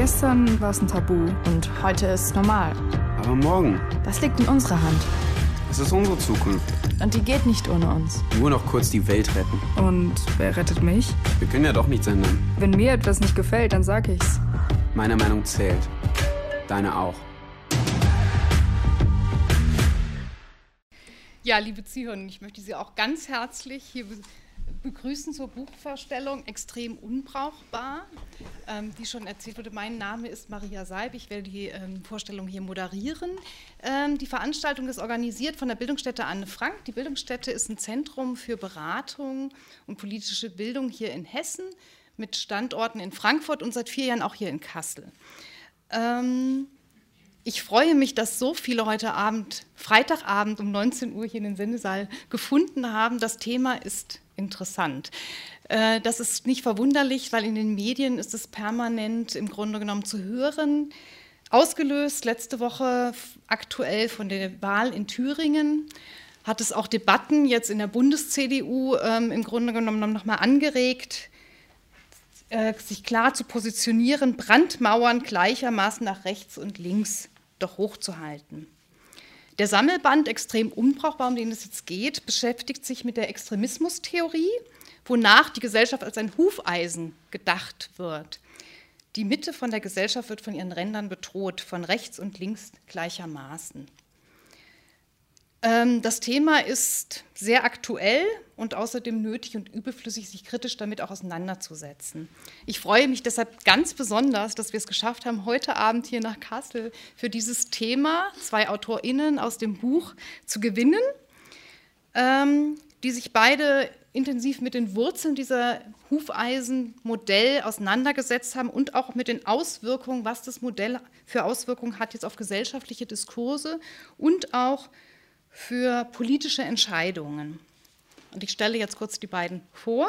Gestern war es ein Tabu und heute ist es normal. Aber morgen? Das liegt in unserer Hand. Es ist unsere Zukunft. Und die geht nicht ohne uns. Nur noch kurz die Welt retten. Und wer rettet mich? Wir können ja doch nichts ändern. Wenn mir etwas nicht gefällt, dann sag ich's. Meine Meinung zählt. Deine auch. Ja, liebe Zuhörer, ich möchte Sie auch ganz herzlich hier begrüßen zur Buchvorstellung Extrem unbrauchbar. Ähm, wie schon erzählt wurde, mein Name ist Maria Seib. Ich werde die ähm, Vorstellung hier moderieren. Ähm, die Veranstaltung ist organisiert von der Bildungsstätte Anne Frank. Die Bildungsstätte ist ein Zentrum für Beratung und politische Bildung hier in Hessen mit Standorten in Frankfurt und seit vier Jahren auch hier in Kassel. Ähm, ich freue mich, dass so viele heute Abend, Freitagabend um 19 Uhr hier in den Sendesaal gefunden haben. Das Thema ist interessant. Äh, das ist nicht verwunderlich, weil in den Medien ist es permanent im Grunde genommen zu hören. Ausgelöst letzte Woche aktuell von der Wahl in Thüringen hat es auch Debatten jetzt in der Bundes-CDU ähm, im Grunde genommen nochmal angeregt, äh, sich klar zu positionieren, Brandmauern gleichermaßen nach rechts und links doch hochzuhalten. Der Sammelband Extrem unbrauchbar, um den es jetzt geht, beschäftigt sich mit der Extremismustheorie, wonach die Gesellschaft als ein Hufeisen gedacht wird. Die Mitte von der Gesellschaft wird von ihren Rändern bedroht, von rechts und links gleichermaßen. Ähm, das Thema ist sehr aktuell und außerdem nötig und überflüssig, sich kritisch damit auch auseinanderzusetzen. Ich freue mich deshalb ganz besonders, dass wir es geschafft haben, heute Abend hier nach Kassel für dieses Thema zwei AutorInnen aus dem Buch zu gewinnen, ähm, die sich beide intensiv mit den Wurzeln dieser Hufeisenmodell auseinandergesetzt haben und auch mit den Auswirkungen, was das Modell für Auswirkungen hat jetzt auf gesellschaftliche Diskurse und auch für politische Entscheidungen. Und ich stelle jetzt kurz die beiden vor.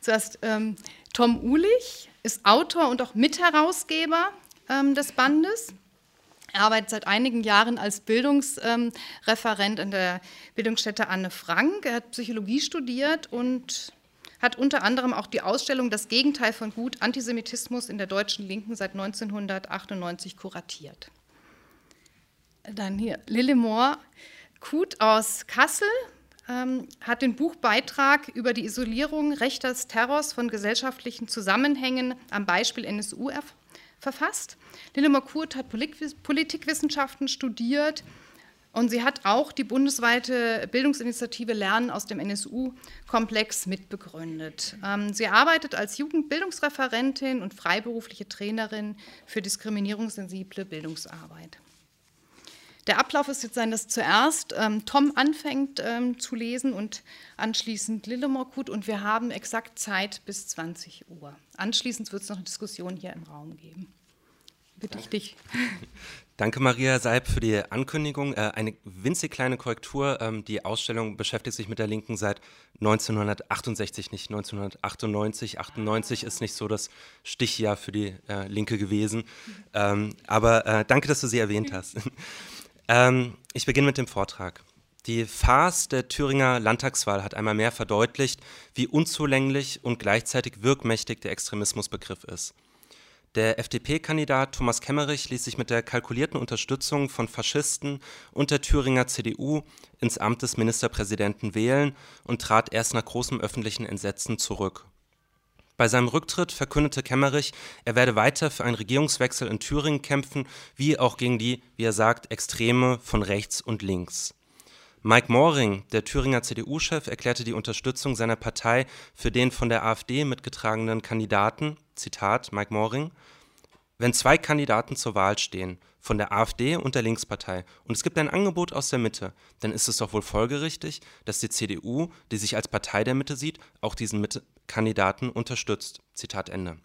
Zuerst ähm, Tom Ulich ist Autor und auch Mitherausgeber ähm, des Bandes. Er arbeitet seit einigen Jahren als Bildungsreferent in der Bildungsstätte Anne Frank. Er hat Psychologie studiert und hat unter anderem auch die Ausstellung Das Gegenteil von Gut Antisemitismus in der deutschen Linken seit 1998 kuratiert. Dann hier Lille Moore Kut aus Kassel ähm, hat den Buchbeitrag über die Isolierung rechters Terrors von gesellschaftlichen Zusammenhängen am Beispiel NSU verfasst. Lillemar Kurt hat Politikwissenschaften studiert und sie hat auch die bundesweite Bildungsinitiative Lernen aus dem NSU-Komplex mitbegründet. Ähm, sie arbeitet als Jugendbildungsreferentin und freiberufliche Trainerin für diskriminierungssensible Bildungsarbeit. Der Ablauf ist jetzt sein, dass zuerst ähm, Tom anfängt ähm, zu lesen und anschließend Lillemorkut und wir haben exakt Zeit bis 20 Uhr. Anschließend wird es noch eine Diskussion hier im Raum geben. Bitte ich dich. Danke, Maria Seib, für die Ankündigung. Äh, eine winzig kleine Korrektur. Ähm, die Ausstellung beschäftigt sich mit der Linken seit 1968, nicht 1998. 98 ist nicht so das Stichjahr für die äh, Linke gewesen. Ähm, aber äh, danke, dass du sie erwähnt hast. Ähm, ich beginne mit dem Vortrag. Die Farce der Thüringer Landtagswahl hat einmal mehr verdeutlicht, wie unzulänglich und gleichzeitig wirkmächtig der Extremismusbegriff ist. Der FDP-Kandidat Thomas Kemmerich ließ sich mit der kalkulierten Unterstützung von Faschisten und der Thüringer CDU ins Amt des Ministerpräsidenten wählen und trat erst nach großem öffentlichen Entsetzen zurück. Bei seinem Rücktritt verkündete Kemmerich, er werde weiter für einen Regierungswechsel in Thüringen kämpfen, wie auch gegen die, wie er sagt, Extreme von rechts und links. Mike Moring, der Thüringer CDU-Chef, erklärte die Unterstützung seiner Partei für den von der AfD mitgetragenen Kandidaten, Zitat Mike Moring, wenn zwei Kandidaten zur Wahl stehen, von der AfD und der Linkspartei, und es gibt ein Angebot aus der Mitte, dann ist es doch wohl folgerichtig, dass die CDU, die sich als Partei der Mitte sieht, auch diesen Mitte Kandidaten unterstützt. Zitat Ende.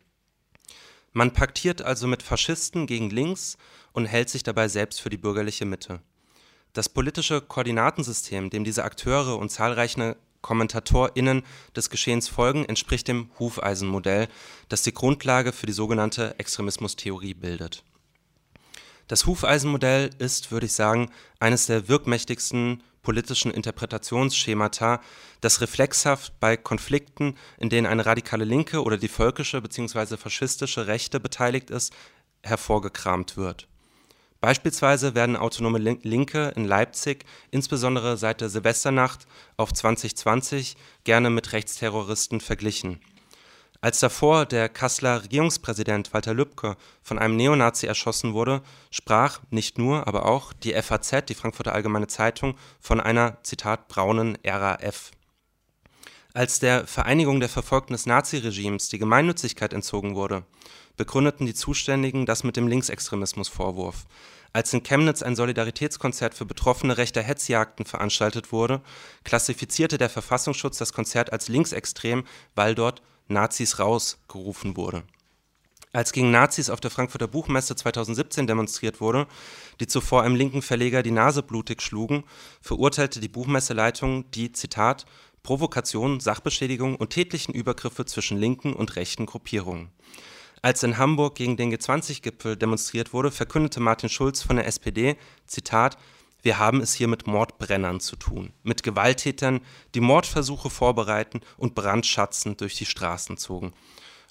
Man paktiert also mit Faschisten gegen links und hält sich dabei selbst für die bürgerliche Mitte. Das politische Koordinatensystem, dem diese Akteure und zahlreiche KommentatorInnen des Geschehens folgen, entspricht dem Hufeisenmodell, das die Grundlage für die sogenannte Extremismustheorie bildet. Das Hufeisenmodell ist, würde ich sagen, eines der wirkmächtigsten politischen Interpretationsschemata, das reflexhaft bei Konflikten, in denen eine radikale Linke oder die völkische bzw. faschistische Rechte beteiligt ist, hervorgekramt wird. Beispielsweise werden autonome Linke in Leipzig insbesondere seit der Silvesternacht auf 2020 gerne mit Rechtsterroristen verglichen. Als davor der Kasseler Regierungspräsident Walter Lübcke von einem Neonazi erschossen wurde, sprach nicht nur, aber auch die FAZ, die Frankfurter Allgemeine Zeitung, von einer Zitat braunen RAF. Als der Vereinigung der Verfolgten des Naziregimes die Gemeinnützigkeit entzogen wurde, begründeten die Zuständigen das mit dem Linksextremismusvorwurf. Als in Chemnitz ein Solidaritätskonzert für Betroffene rechter Hetzjagden veranstaltet wurde, klassifizierte der Verfassungsschutz das Konzert als linksextrem, weil dort Nazis raus gerufen wurde. Als gegen Nazis auf der Frankfurter Buchmesse 2017 demonstriert wurde, die zuvor einem linken Verleger die Nase blutig schlugen, verurteilte die Buchmesseleitung die, Zitat, Provokation, Sachbeschädigung und tätlichen Übergriffe zwischen linken und rechten Gruppierungen. Als in Hamburg gegen den G20-Gipfel demonstriert wurde, verkündete Martin Schulz von der SPD, Zitat, wir haben es hier mit Mordbrennern zu tun, mit Gewalttätern, die Mordversuche vorbereiten und brandschatzend durch die Straßen zogen.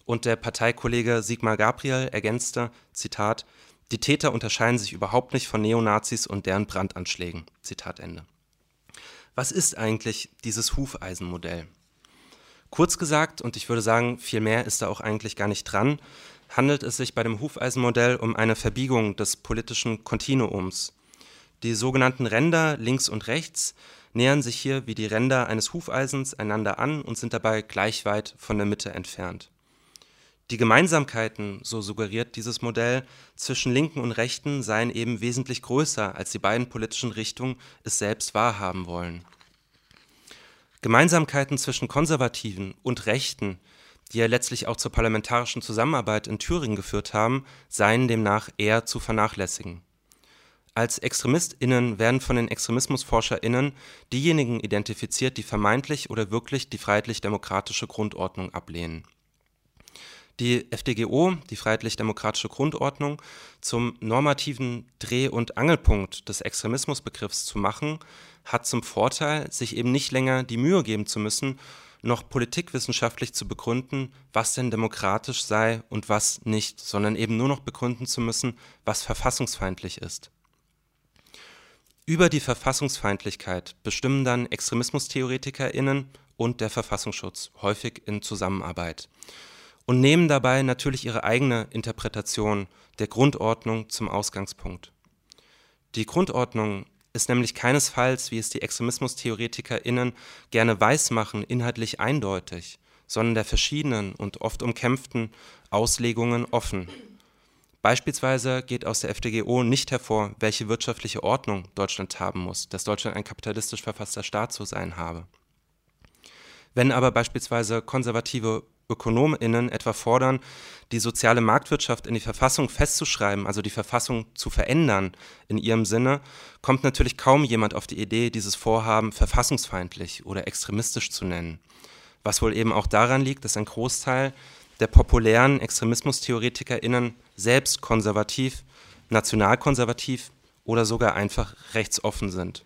Und der Parteikollege Sigmar Gabriel ergänzte, Zitat, die Täter unterscheiden sich überhaupt nicht von Neonazis und deren Brandanschlägen. Zitat Ende. Was ist eigentlich dieses Hufeisenmodell? Kurz gesagt, und ich würde sagen, viel mehr ist da auch eigentlich gar nicht dran, handelt es sich bei dem Hufeisenmodell um eine Verbiegung des politischen Kontinuums. Die sogenannten Ränder links und rechts nähern sich hier wie die Ränder eines Hufeisens einander an und sind dabei gleich weit von der Mitte entfernt. Die Gemeinsamkeiten, so suggeriert dieses Modell, zwischen Linken und Rechten seien eben wesentlich größer, als die beiden politischen Richtungen es selbst wahrhaben wollen. Gemeinsamkeiten zwischen Konservativen und Rechten, die ja letztlich auch zur parlamentarischen Zusammenarbeit in Thüringen geführt haben, seien demnach eher zu vernachlässigen. Als ExtremistInnen werden von den ExtremismusforscherInnen diejenigen identifiziert, die vermeintlich oder wirklich die freiheitlich-demokratische Grundordnung ablehnen. Die FDGO, die freiheitlich-demokratische Grundordnung, zum normativen Dreh- und Angelpunkt des Extremismusbegriffs zu machen, hat zum Vorteil, sich eben nicht länger die Mühe geben zu müssen, noch politikwissenschaftlich zu begründen, was denn demokratisch sei und was nicht, sondern eben nur noch begründen zu müssen, was verfassungsfeindlich ist. Über die Verfassungsfeindlichkeit bestimmen dann ExtremismustheoretikerInnen und der Verfassungsschutz, häufig in Zusammenarbeit, und nehmen dabei natürlich ihre eigene Interpretation der Grundordnung zum Ausgangspunkt. Die Grundordnung ist nämlich keinesfalls, wie es die ExtremismustheoretikerInnen gerne weismachen, inhaltlich eindeutig, sondern der verschiedenen und oft umkämpften Auslegungen offen. Beispielsweise geht aus der FDGO nicht hervor, welche wirtschaftliche Ordnung Deutschland haben muss, dass Deutschland ein kapitalistisch verfasster Staat zu sein habe. Wenn aber beispielsweise konservative ÖkonomInnen etwa fordern, die soziale Marktwirtschaft in die Verfassung festzuschreiben, also die Verfassung zu verändern in ihrem Sinne, kommt natürlich kaum jemand auf die Idee, dieses Vorhaben verfassungsfeindlich oder extremistisch zu nennen. Was wohl eben auch daran liegt, dass ein Großteil der populären ExtremismustheoretikerInnen selbst konservativ, nationalkonservativ oder sogar einfach rechtsoffen sind.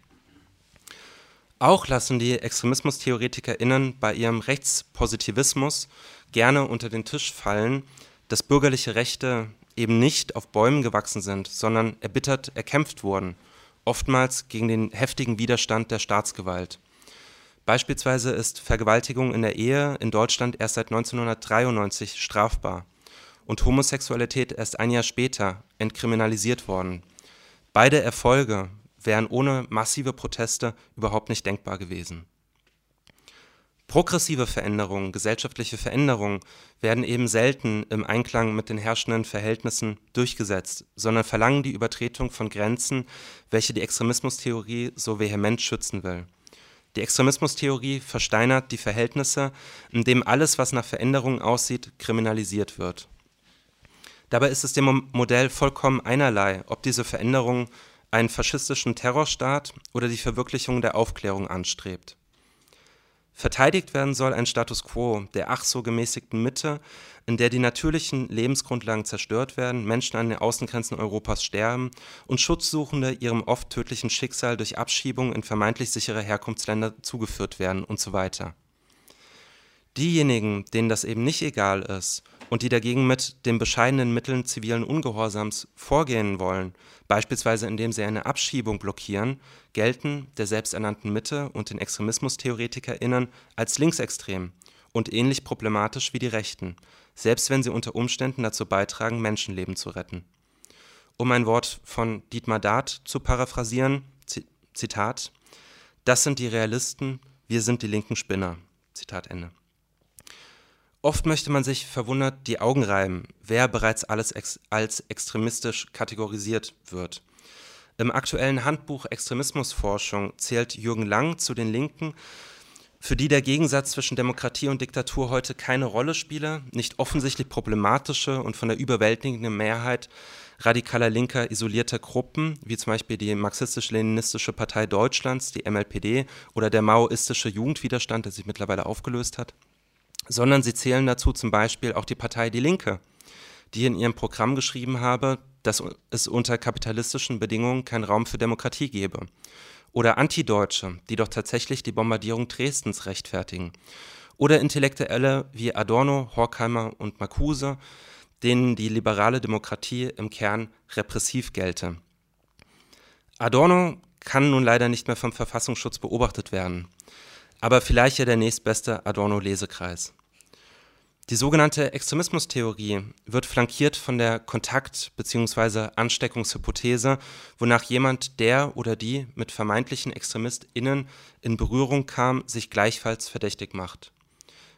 Auch lassen die ExtremismustheoretikerInnen bei ihrem Rechtspositivismus gerne unter den Tisch fallen, dass bürgerliche Rechte eben nicht auf Bäumen gewachsen sind, sondern erbittert erkämpft wurden, oftmals gegen den heftigen Widerstand der Staatsgewalt. Beispielsweise ist Vergewaltigung in der Ehe in Deutschland erst seit 1993 strafbar und Homosexualität erst ein Jahr später entkriminalisiert worden. Beide Erfolge wären ohne massive Proteste überhaupt nicht denkbar gewesen. Progressive Veränderungen, gesellschaftliche Veränderungen werden eben selten im Einklang mit den herrschenden Verhältnissen durchgesetzt, sondern verlangen die Übertretung von Grenzen, welche die Extremismustheorie so vehement schützen will. Die Extremismustheorie versteinert die Verhältnisse, in dem alles, was nach Veränderungen aussieht, kriminalisiert wird. Dabei ist es dem Modell vollkommen einerlei, ob diese Veränderung einen faschistischen Terrorstaat oder die Verwirklichung der Aufklärung anstrebt. Verteidigt werden soll ein Status quo der ach so gemäßigten Mitte, in der die natürlichen Lebensgrundlagen zerstört werden, Menschen an den Außengrenzen Europas sterben und Schutzsuchende ihrem oft tödlichen Schicksal durch Abschiebung in vermeintlich sichere Herkunftsländer zugeführt werden und so weiter. Diejenigen, denen das eben nicht egal ist und die dagegen mit den bescheidenen Mitteln zivilen Ungehorsams vorgehen wollen, beispielsweise indem sie eine Abschiebung blockieren, gelten der selbsternannten Mitte und den ExtremismustheoretikerInnen als linksextrem und ähnlich problematisch wie die Rechten, selbst wenn sie unter Umständen dazu beitragen, Menschenleben zu retten. Um ein Wort von Dietmar Dart zu paraphrasieren, Zitat, das sind die Realisten, wir sind die linken Spinner. Zitat Ende. Oft möchte man sich verwundert die Augen reiben, wer bereits alles ex als extremistisch kategorisiert wird. Im aktuellen Handbuch Extremismusforschung zählt Jürgen Lang zu den Linken, für die der Gegensatz zwischen Demokratie und Diktatur heute keine Rolle spiele, nicht offensichtlich problematische und von der überwältigenden Mehrheit radikaler linker isolierter Gruppen, wie zum Beispiel die Marxistisch-Leninistische Partei Deutschlands, die MLPD, oder der maoistische Jugendwiderstand, der sich mittlerweile aufgelöst hat sondern sie zählen dazu zum Beispiel auch die Partei Die Linke, die in ihrem Programm geschrieben habe, dass es unter kapitalistischen Bedingungen keinen Raum für Demokratie gebe. Oder Antideutsche, die doch tatsächlich die Bombardierung Dresdens rechtfertigen. Oder Intellektuelle wie Adorno, Horkheimer und Marcuse, denen die liberale Demokratie im Kern repressiv gelte. Adorno kann nun leider nicht mehr vom Verfassungsschutz beobachtet werden aber vielleicht ja der nächstbeste Adorno-Lesekreis. Die sogenannte Extremismustheorie wird flankiert von der Kontakt- bzw. Ansteckungshypothese, wonach jemand, der oder die mit vermeintlichen ExtremistInnen in Berührung kam, sich gleichfalls verdächtig macht.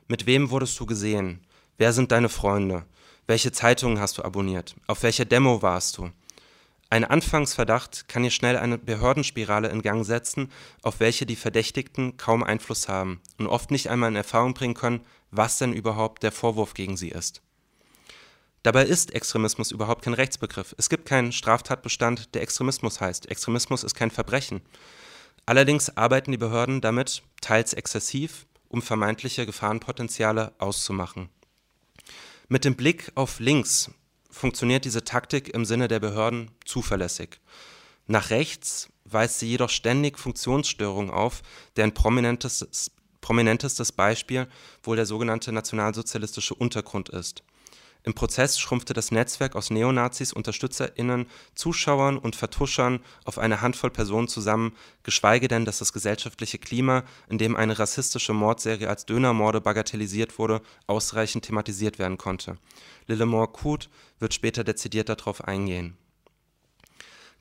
Mit wem wurdest du gesehen? Wer sind deine Freunde? Welche Zeitungen hast du abonniert? Auf welcher Demo warst du? Ein Anfangsverdacht kann hier schnell eine Behördenspirale in Gang setzen, auf welche die Verdächtigten kaum Einfluss haben und oft nicht einmal in Erfahrung bringen können, was denn überhaupt der Vorwurf gegen sie ist. Dabei ist Extremismus überhaupt kein Rechtsbegriff. Es gibt keinen Straftatbestand, der Extremismus heißt. Extremismus ist kein Verbrechen. Allerdings arbeiten die Behörden damit, teils exzessiv, um vermeintliche Gefahrenpotenziale auszumachen. Mit dem Blick auf links funktioniert diese Taktik im Sinne der Behörden zuverlässig. Nach rechts weist sie jedoch ständig Funktionsstörungen auf, deren prominentestes, prominentestes Beispiel wohl der sogenannte nationalsozialistische Untergrund ist. Im Prozess schrumpfte das Netzwerk aus Neonazis, UnterstützerInnen, Zuschauern und Vertuschern auf eine Handvoll Personen zusammen, geschweige denn, dass das gesellschaftliche Klima, in dem eine rassistische Mordserie als Dönermorde bagatellisiert wurde, ausreichend thematisiert werden konnte. Lillemore Kut wird später dezidiert darauf eingehen.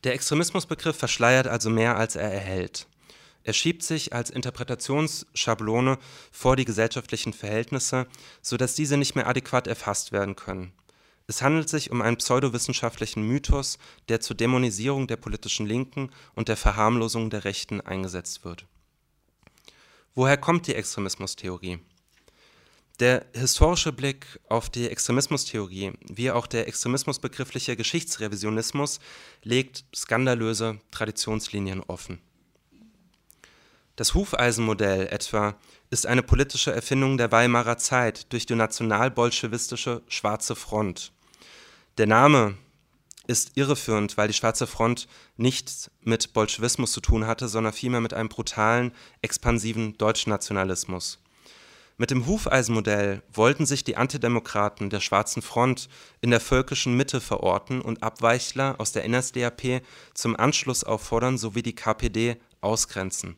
Der Extremismusbegriff verschleiert also mehr, als er erhält. Er schiebt sich als Interpretationsschablone vor die gesellschaftlichen Verhältnisse, sodass diese nicht mehr adäquat erfasst werden können. Es handelt sich um einen pseudowissenschaftlichen Mythos, der zur Dämonisierung der politischen Linken und der Verharmlosung der Rechten eingesetzt wird. Woher kommt die Extremismustheorie? Der historische Blick auf die Extremismustheorie, wie auch der extremismusbegriffliche Geschichtsrevisionismus, legt skandalöse Traditionslinien offen. Das Hufeisenmodell etwa ist eine politische Erfindung der Weimarer Zeit durch die nationalbolschewistische Schwarze Front. Der Name ist irreführend, weil die Schwarze Front nichts mit Bolschewismus zu tun hatte, sondern vielmehr mit einem brutalen, expansiven Deutschnationalismus. Mit dem Hufeisenmodell wollten sich die Antidemokraten der Schwarzen Front in der völkischen Mitte verorten und Abweichler aus der NSDAP zum Anschluss auffordern sowie die KPD ausgrenzen.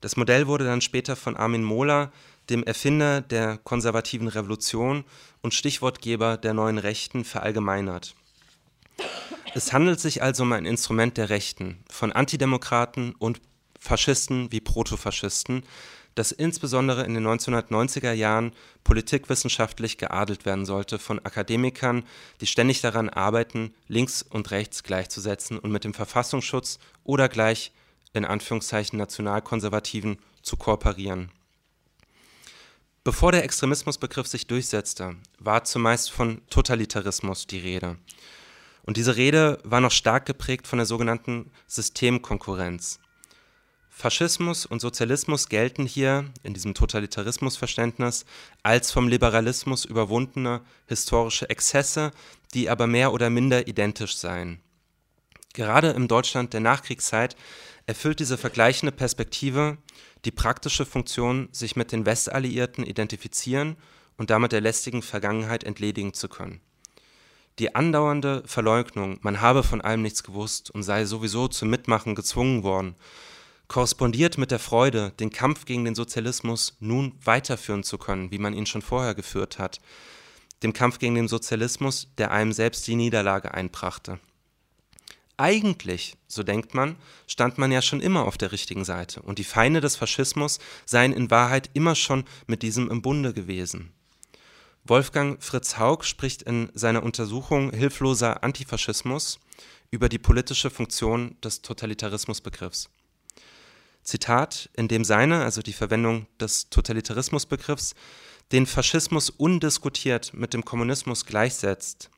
Das Modell wurde dann später von Armin Mohler, dem Erfinder der konservativen Revolution und Stichwortgeber der neuen Rechten, verallgemeinert. Es handelt sich also um ein Instrument der Rechten, von Antidemokraten und Faschisten wie Protofaschisten, das insbesondere in den 1990er Jahren politikwissenschaftlich geadelt werden sollte von Akademikern, die ständig daran arbeiten, links und rechts gleichzusetzen und mit dem Verfassungsschutz oder gleich in Anführungszeichen Nationalkonservativen zu kooperieren. Bevor der Extremismusbegriff sich durchsetzte, war zumeist von Totalitarismus die Rede. Und diese Rede war noch stark geprägt von der sogenannten Systemkonkurrenz. Faschismus und Sozialismus gelten hier in diesem Totalitarismusverständnis als vom Liberalismus überwundene historische Exzesse, die aber mehr oder minder identisch seien. Gerade im Deutschland der Nachkriegszeit erfüllt diese vergleichende Perspektive die praktische Funktion, sich mit den Westalliierten identifizieren und damit der lästigen Vergangenheit entledigen zu können. Die andauernde Verleugnung, man habe von allem nichts gewusst und sei sowieso zum Mitmachen gezwungen worden, korrespondiert mit der Freude, den Kampf gegen den Sozialismus nun weiterführen zu können, wie man ihn schon vorher geführt hat, dem Kampf gegen den Sozialismus, der einem selbst die Niederlage einbrachte. Eigentlich, so denkt man, stand man ja schon immer auf der richtigen Seite und die Feinde des Faschismus seien in Wahrheit immer schon mit diesem im Bunde gewesen. Wolfgang Fritz Haug spricht in seiner Untersuchung Hilfloser Antifaschismus über die politische Funktion des Totalitarismusbegriffs. Zitat, in dem seine, also die Verwendung des Totalitarismusbegriffs, den Faschismus undiskutiert mit dem Kommunismus gleichsetzt,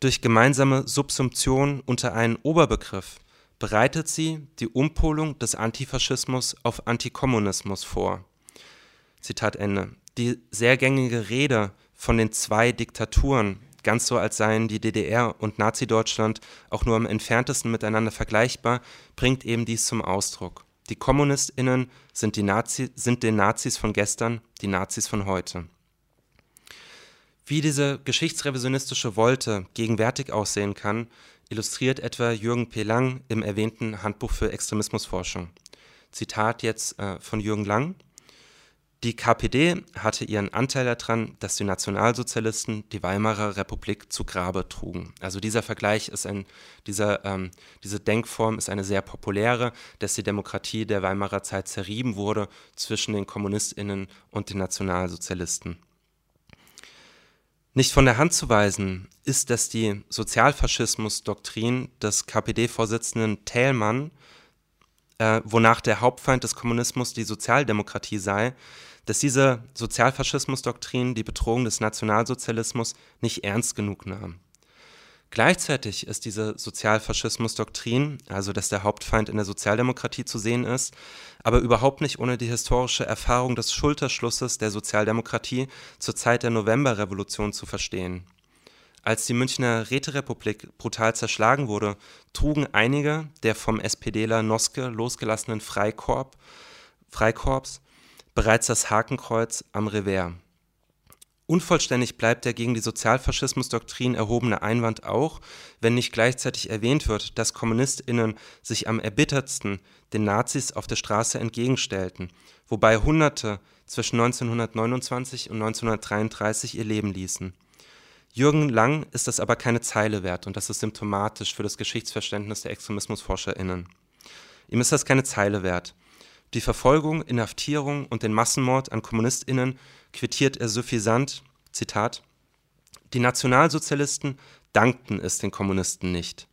durch gemeinsame Subsumption unter einen Oberbegriff bereitet sie die Umpolung des Antifaschismus auf Antikommunismus vor. Zitat Ende. Die sehr gängige Rede von den zwei Diktaturen, ganz so als seien die DDR und Nazi-Deutschland auch nur am entferntesten miteinander vergleichbar, bringt eben dies zum Ausdruck. Die KommunistInnen sind, die Nazi, sind den Nazis von gestern, die Nazis von heute. Wie diese geschichtsrevisionistische Wolte gegenwärtig aussehen kann, illustriert etwa Jürgen P. Lang im erwähnten Handbuch für Extremismusforschung. Zitat jetzt äh, von Jürgen Lang. Die KPD hatte ihren Anteil daran, dass die Nationalsozialisten die Weimarer Republik zu Grabe trugen. Also dieser Vergleich ist ein, dieser, ähm, diese Denkform ist eine sehr populäre, dass die Demokratie der Weimarer Zeit zerrieben wurde zwischen den KommunistInnen und den Nationalsozialisten. Nicht von der Hand zu weisen ist, dass die Sozialfaschismus-Doktrin des KPD-Vorsitzenden Thälmann, äh, wonach der Hauptfeind des Kommunismus die Sozialdemokratie sei, dass diese Sozialfaschismus-Doktrin die Bedrohung des Nationalsozialismus nicht ernst genug nahm. Gleichzeitig ist diese Sozialfaschismus-Doktrin, also dass der Hauptfeind in der Sozialdemokratie zu sehen ist, aber überhaupt nicht ohne die historische Erfahrung des Schulterschlusses der Sozialdemokratie zur Zeit der Novemberrevolution zu verstehen. Als die Münchner Räterepublik brutal zerschlagen wurde, trugen einige der vom SPDler Noske losgelassenen Freikorps bereits das Hakenkreuz am Revers. Unvollständig bleibt der gegen die Sozialfaschismusdoktrin erhobene Einwand auch, wenn nicht gleichzeitig erwähnt wird, dass KommunistInnen sich am erbittertsten den Nazis auf der Straße entgegenstellten, wobei Hunderte zwischen 1929 und 1933 ihr Leben ließen. Jürgen Lang ist das aber keine Zeile wert und das ist symptomatisch für das Geschichtsverständnis der ExtremismusforscherInnen. Ihm ist das keine Zeile wert. Die Verfolgung, Inhaftierung und den Massenmord an KommunistInnen quittiert er suffisant, Zitat, die Nationalsozialisten dankten es den Kommunisten nicht.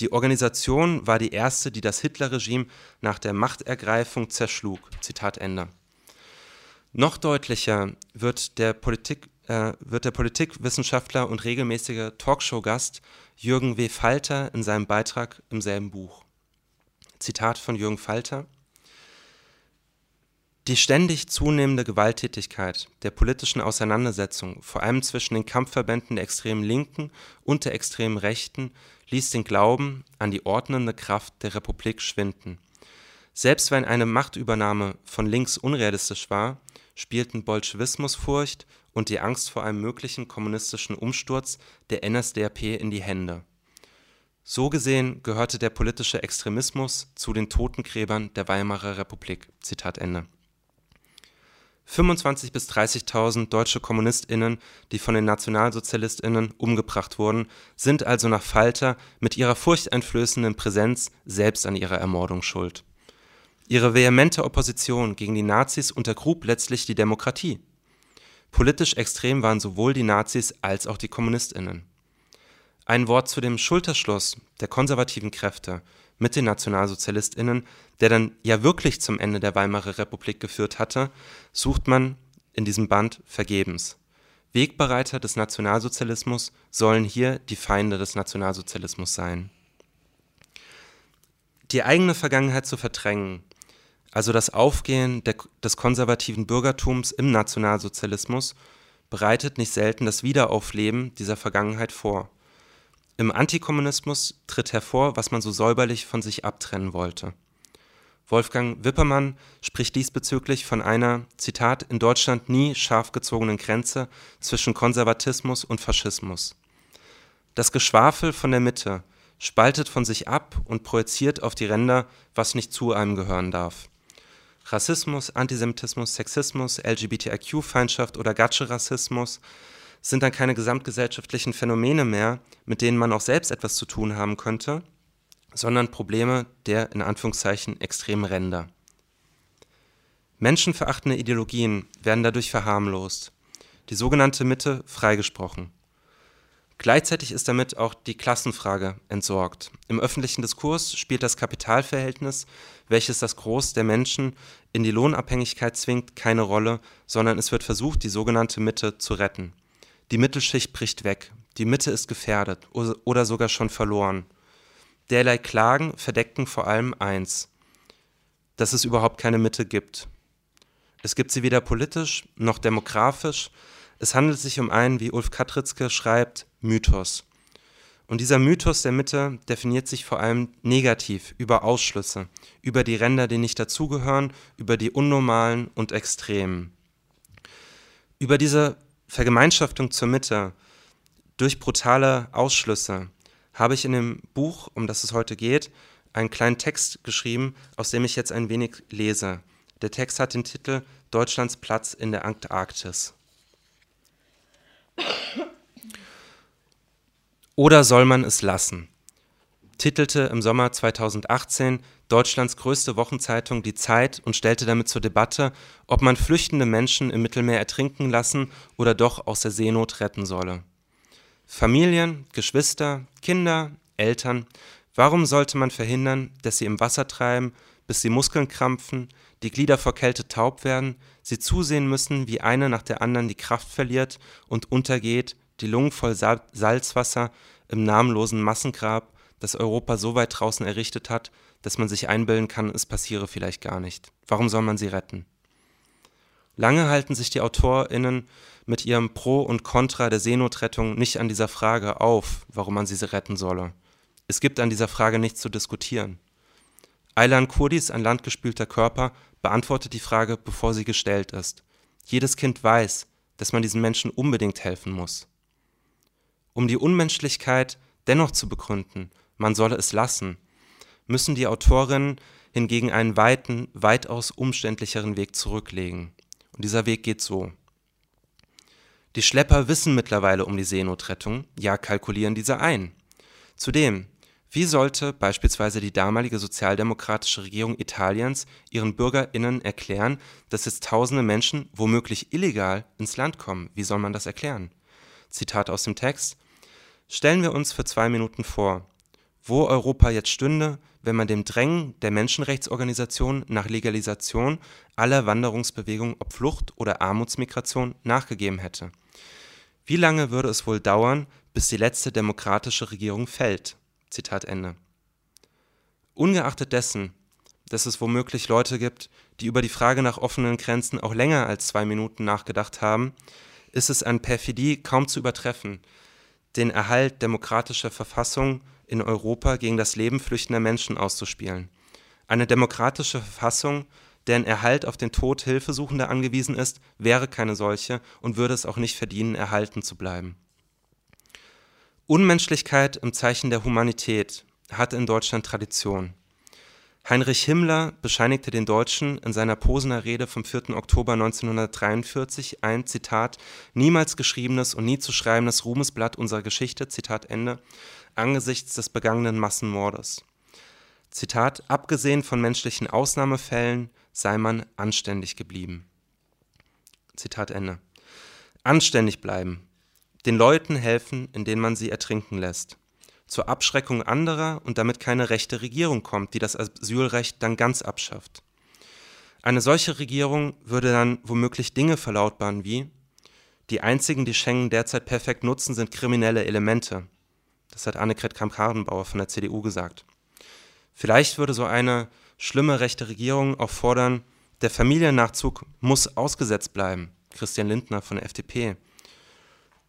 Die Organisation war die erste, die das Hitlerregime nach der Machtergreifung zerschlug. Zitat Ende. Noch deutlicher wird der, Politik, äh, wird der Politikwissenschaftler und regelmäßige Talkshow-Gast Jürgen W. Falter in seinem Beitrag im selben Buch. Zitat von Jürgen Falter. Die ständig zunehmende Gewalttätigkeit der politischen Auseinandersetzung, vor allem zwischen den Kampfverbänden der extremen Linken und der extremen Rechten, ließ den Glauben an die ordnende Kraft der Republik schwinden. Selbst wenn eine Machtübernahme von links unrealistisch war, spielten Bolschewismusfurcht und die Angst vor einem möglichen kommunistischen Umsturz der NSDAP in die Hände. So gesehen gehörte der politische Extremismus zu den Totengräbern der Weimarer Republik. Zitat Ende. 25.000 bis 30.000 deutsche KommunistInnen, die von den NationalsozialistInnen umgebracht wurden, sind also nach Falter mit ihrer furchteinflößenden Präsenz selbst an ihrer Ermordung schuld. Ihre vehemente Opposition gegen die Nazis untergrub letztlich die Demokratie. Politisch extrem waren sowohl die Nazis als auch die KommunistInnen. Ein Wort zu dem Schulterschluss der konservativen Kräfte mit den NationalsozialistInnen, der dann ja wirklich zum Ende der Weimarer Republik geführt hatte, sucht man in diesem Band vergebens. Wegbereiter des Nationalsozialismus sollen hier die Feinde des Nationalsozialismus sein. Die eigene Vergangenheit zu verdrängen, also das Aufgehen der, des konservativen Bürgertums im Nationalsozialismus, bereitet nicht selten das Wiederaufleben dieser Vergangenheit vor. Im Antikommunismus tritt hervor, was man so säuberlich von sich abtrennen wollte. Wolfgang Wippermann spricht diesbezüglich von einer, Zitat, in Deutschland nie scharf gezogenen Grenze zwischen Konservatismus und Faschismus. Das Geschwafel von der Mitte spaltet von sich ab und projiziert auf die Ränder, was nicht zu einem gehören darf. Rassismus, Antisemitismus, Sexismus, LGBTIQ-Feindschaft oder Gatsche-Rassismus sind dann keine gesamtgesellschaftlichen Phänomene mehr, mit denen man auch selbst etwas zu tun haben könnte, sondern Probleme der in Anführungszeichen extremen Ränder. Menschenverachtende Ideologien werden dadurch verharmlost, die sogenannte Mitte freigesprochen. Gleichzeitig ist damit auch die Klassenfrage entsorgt. Im öffentlichen Diskurs spielt das Kapitalverhältnis, welches das Groß der Menschen in die Lohnabhängigkeit zwingt, keine Rolle, sondern es wird versucht, die sogenannte Mitte zu retten. Die Mittelschicht bricht weg, die Mitte ist gefährdet oder sogar schon verloren. Derlei Klagen verdeckten vor allem eins, dass es überhaupt keine Mitte gibt. Es gibt sie weder politisch noch demografisch. Es handelt sich um einen, wie Ulf Katritzke schreibt, Mythos. Und dieser Mythos der Mitte definiert sich vor allem negativ über Ausschlüsse, über die Ränder, die nicht dazugehören, über die unnormalen und extremen. Über diese Vergemeinschaftung zur Mitte durch brutale Ausschlüsse habe ich in dem Buch, um das es heute geht, einen kleinen Text geschrieben, aus dem ich jetzt ein wenig lese. Der Text hat den Titel Deutschlands Platz in der Antarktis. Oder soll man es lassen? titelte im Sommer 2018 Deutschlands größte Wochenzeitung Die Zeit und stellte damit zur Debatte, ob man flüchtende Menschen im Mittelmeer ertrinken lassen oder doch aus der Seenot retten solle. Familien, Geschwister, Kinder, Eltern, warum sollte man verhindern, dass sie im Wasser treiben, bis die Muskeln krampfen, die Glieder vor Kälte taub werden, sie zusehen müssen, wie eine nach der anderen die Kraft verliert und untergeht, die Lungen voll Salzwasser im namenlosen Massengrab, das Europa so weit draußen errichtet hat, dass man sich einbilden kann, es passiere vielleicht gar nicht. Warum soll man sie retten? Lange halten sich die AutorInnen mit ihrem Pro und Contra der Seenotrettung nicht an dieser Frage auf, warum man sie retten solle. Es gibt an dieser Frage nichts zu diskutieren. Aylan Kurdis, ein landgespülter Körper, beantwortet die Frage, bevor sie gestellt ist. Jedes Kind weiß, dass man diesen Menschen unbedingt helfen muss. Um die Unmenschlichkeit dennoch zu begründen, man solle es lassen, müssen die Autorinnen hingegen einen weiten, weitaus umständlicheren Weg zurücklegen. Und dieser Weg geht so. Die Schlepper wissen mittlerweile um die Seenotrettung, ja kalkulieren diese ein. Zudem, wie sollte beispielsweise die damalige sozialdemokratische Regierung Italiens ihren BürgerInnen erklären, dass jetzt tausende Menschen womöglich illegal ins Land kommen? Wie soll man das erklären? Zitat aus dem Text. Stellen wir uns für zwei Minuten vor, wo Europa jetzt stünde, wenn man dem Drängen der Menschenrechtsorganisationen nach Legalisation aller Wanderungsbewegungen ob Flucht oder Armutsmigration nachgegeben hätte. Wie lange würde es wohl dauern, bis die letzte demokratische Regierung fällt? Zitat Ende. Ungeachtet dessen, dass es womöglich Leute gibt, die über die Frage nach offenen Grenzen auch länger als zwei Minuten nachgedacht haben, ist es an Perfidie kaum zu übertreffen, den Erhalt demokratischer Verfassung in Europa gegen das Leben flüchtender Menschen auszuspielen. Eine demokratische Verfassung, deren Erhalt auf den Tod Hilfesuchender angewiesen ist, wäre keine solche und würde es auch nicht verdienen, erhalten zu bleiben. Unmenschlichkeit im Zeichen der Humanität hat in Deutschland Tradition. Heinrich Himmler bescheinigte den Deutschen in seiner Posener Rede vom 4. Oktober 1943 ein Zitat niemals geschriebenes und nie zu schreibendes Ruhmesblatt unserer Geschichte Zitat Ende angesichts des begangenen Massenmordes. Zitat abgesehen von menschlichen Ausnahmefällen sei man anständig geblieben. Zitat Ende. Anständig bleiben. Den Leuten helfen, indem man sie ertrinken lässt. Zur Abschreckung anderer und damit keine rechte Regierung kommt, die das Asylrecht dann ganz abschafft. Eine solche Regierung würde dann womöglich Dinge verlautbaren wie die einzigen, die Schengen derzeit perfekt nutzen, sind kriminelle Elemente. Das hat Annegret Kramp-Karrenbauer von der CDU gesagt. Vielleicht würde so eine schlimme rechte Regierung auch fordern, der Familiennachzug muss ausgesetzt bleiben. Christian Lindner von der FDP.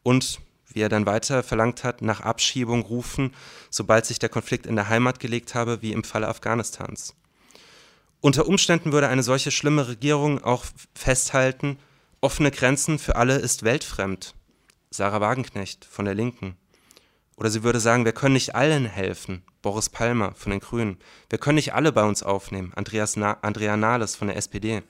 Und, wie er dann weiter verlangt hat, nach Abschiebung rufen, sobald sich der Konflikt in der Heimat gelegt habe, wie im Falle Afghanistans. Unter Umständen würde eine solche schlimme Regierung auch festhalten, offene Grenzen für alle ist weltfremd. Sarah Wagenknecht von der Linken. Oder sie würde sagen, wir können nicht allen helfen. Boris Palmer von den Grünen. Wir können nicht alle bei uns aufnehmen. Andreas Na Andrea Nahles von der SPD.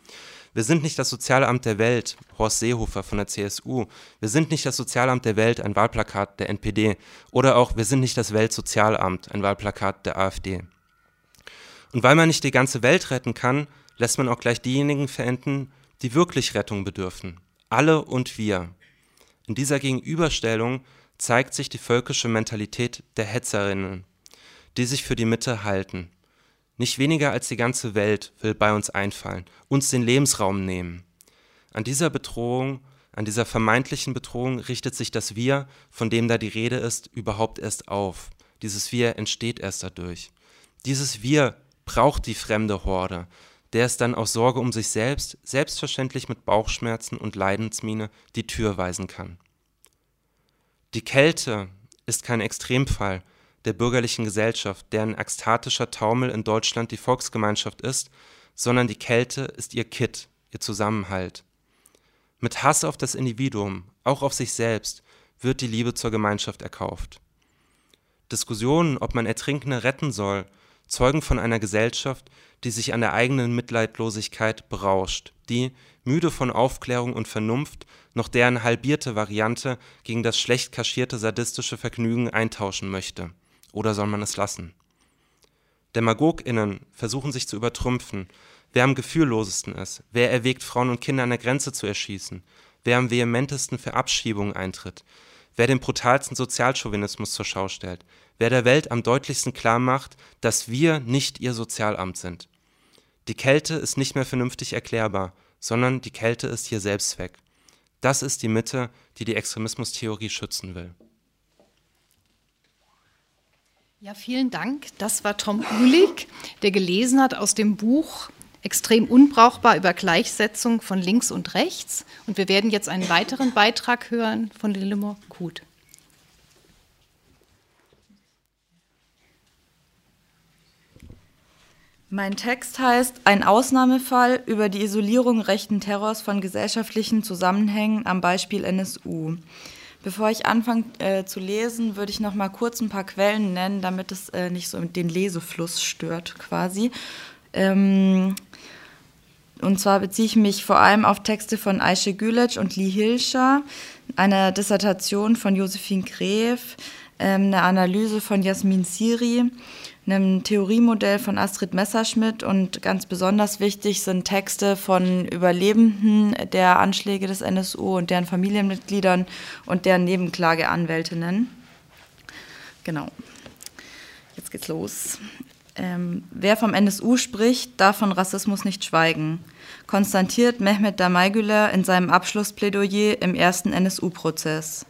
Wir sind nicht das Sozialamt der Welt, Horst Seehofer von der CSU. Wir sind nicht das Sozialamt der Welt, ein Wahlplakat der NPD. Oder auch, wir sind nicht das Weltsozialamt, ein Wahlplakat der AfD. Und weil man nicht die ganze Welt retten kann, lässt man auch gleich diejenigen verenden, die wirklich Rettung bedürfen. Alle und wir. In dieser Gegenüberstellung zeigt sich die völkische Mentalität der Hetzerinnen, die sich für die Mitte halten. Nicht weniger als die ganze Welt will bei uns einfallen, uns den Lebensraum nehmen. An dieser Bedrohung, an dieser vermeintlichen Bedrohung richtet sich das Wir, von dem da die Rede ist, überhaupt erst auf. Dieses Wir entsteht erst dadurch. Dieses Wir braucht die fremde Horde, der es dann aus Sorge um sich selbst selbstverständlich mit Bauchschmerzen und Leidensmiene die Tür weisen kann. Die Kälte ist kein Extremfall, der bürgerlichen Gesellschaft, deren ekstatischer Taumel in Deutschland die Volksgemeinschaft ist, sondern die Kälte ist ihr Kitt, ihr Zusammenhalt. Mit Hass auf das Individuum, auch auf sich selbst, wird die Liebe zur Gemeinschaft erkauft. Diskussionen, ob man Ertrinkende retten soll, zeugen von einer Gesellschaft, die sich an der eigenen Mitleidlosigkeit berauscht, die, müde von Aufklärung und Vernunft, noch deren halbierte Variante gegen das schlecht kaschierte sadistische Vergnügen eintauschen möchte. Oder soll man es lassen? DemagogInnen versuchen sich zu übertrumpfen, wer am gefühllosesten ist, wer erwägt, Frauen und Kinder an der Grenze zu erschießen, wer am vehementesten für Abschiebungen eintritt, wer den brutalsten Sozialchauvinismus zur Schau stellt, wer der Welt am deutlichsten klar macht, dass wir nicht ihr Sozialamt sind. Die Kälte ist nicht mehr vernünftig erklärbar, sondern die Kälte ist hier Selbstzweck. Das ist die Mitte, die die Extremismustheorie schützen will. Ja, vielen Dank. Das war Tom Hulig, der gelesen hat aus dem Buch Extrem unbrauchbar über Gleichsetzung von links und rechts. Und wir werden jetzt einen weiteren Beitrag hören von Lillemor Kuth. Mein Text heißt Ein Ausnahmefall über die Isolierung rechten Terrors von gesellschaftlichen Zusammenhängen am Beispiel NSU. Bevor ich anfange äh, zu lesen, würde ich noch mal kurz ein paar Quellen nennen, damit es äh, nicht so den Lesefluss stört quasi. Ähm, und zwar beziehe ich mich vor allem auf Texte von Aische Gülec und Lee Hilscher, eine Dissertation von Josephine Gref, ähm, eine Analyse von Jasmin Siri, einem Theoriemodell von Astrid Messerschmidt und ganz besonders wichtig sind Texte von Überlebenden der Anschläge des NSU und deren Familienmitgliedern und deren Nebenklageanwältinnen. Genau. Jetzt geht's los. Ähm, wer vom NSU spricht, darf von Rassismus nicht schweigen, konstatiert Mehmet Damaygüler in seinem Abschlussplädoyer im ersten NSU-Prozess.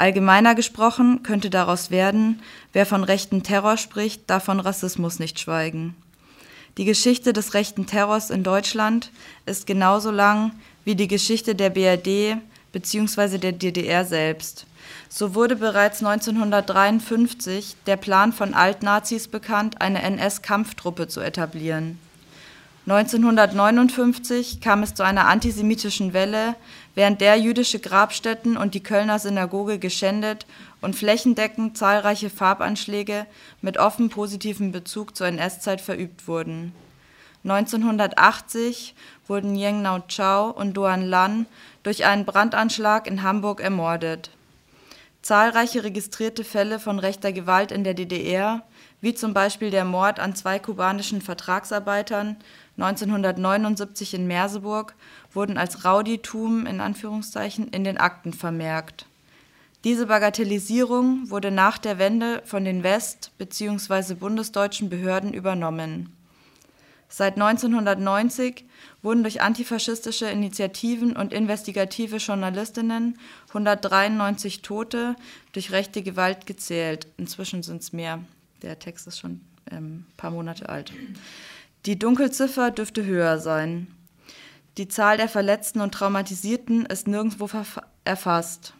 Allgemeiner gesprochen könnte daraus werden, wer von rechten Terror spricht, darf von Rassismus nicht schweigen. Die Geschichte des rechten Terrors in Deutschland ist genauso lang wie die Geschichte der BRD bzw. der DDR selbst. So wurde bereits 1953 der Plan von Altnazis bekannt, eine NS-Kampftruppe zu etablieren. 1959 kam es zu einer antisemitischen Welle, während der jüdische Grabstätten und die Kölner Synagoge geschändet und flächendeckend zahlreiche Farbanschläge mit offen positivem Bezug zur NS-Zeit verübt wurden. 1980 wurden Yeng Nao Chao und Duan Lan durch einen Brandanschlag in Hamburg ermordet. Zahlreiche registrierte Fälle von rechter Gewalt in der DDR, wie zum Beispiel der Mord an zwei kubanischen Vertragsarbeitern 1979 in Merseburg, wurden als Rauditum in Anführungszeichen in den Akten vermerkt. Diese Bagatellisierung wurde nach der Wende von den west- bzw. bundesdeutschen Behörden übernommen. Seit 1990 wurden durch antifaschistische Initiativen und investigative Journalistinnen 193 Tote durch rechte Gewalt gezählt. Inzwischen sind es mehr. Der Text ist schon ein ähm, paar Monate alt. Die Dunkelziffer dürfte höher sein. Die Zahl der Verletzten und Traumatisierten ist nirgendwo erfasst.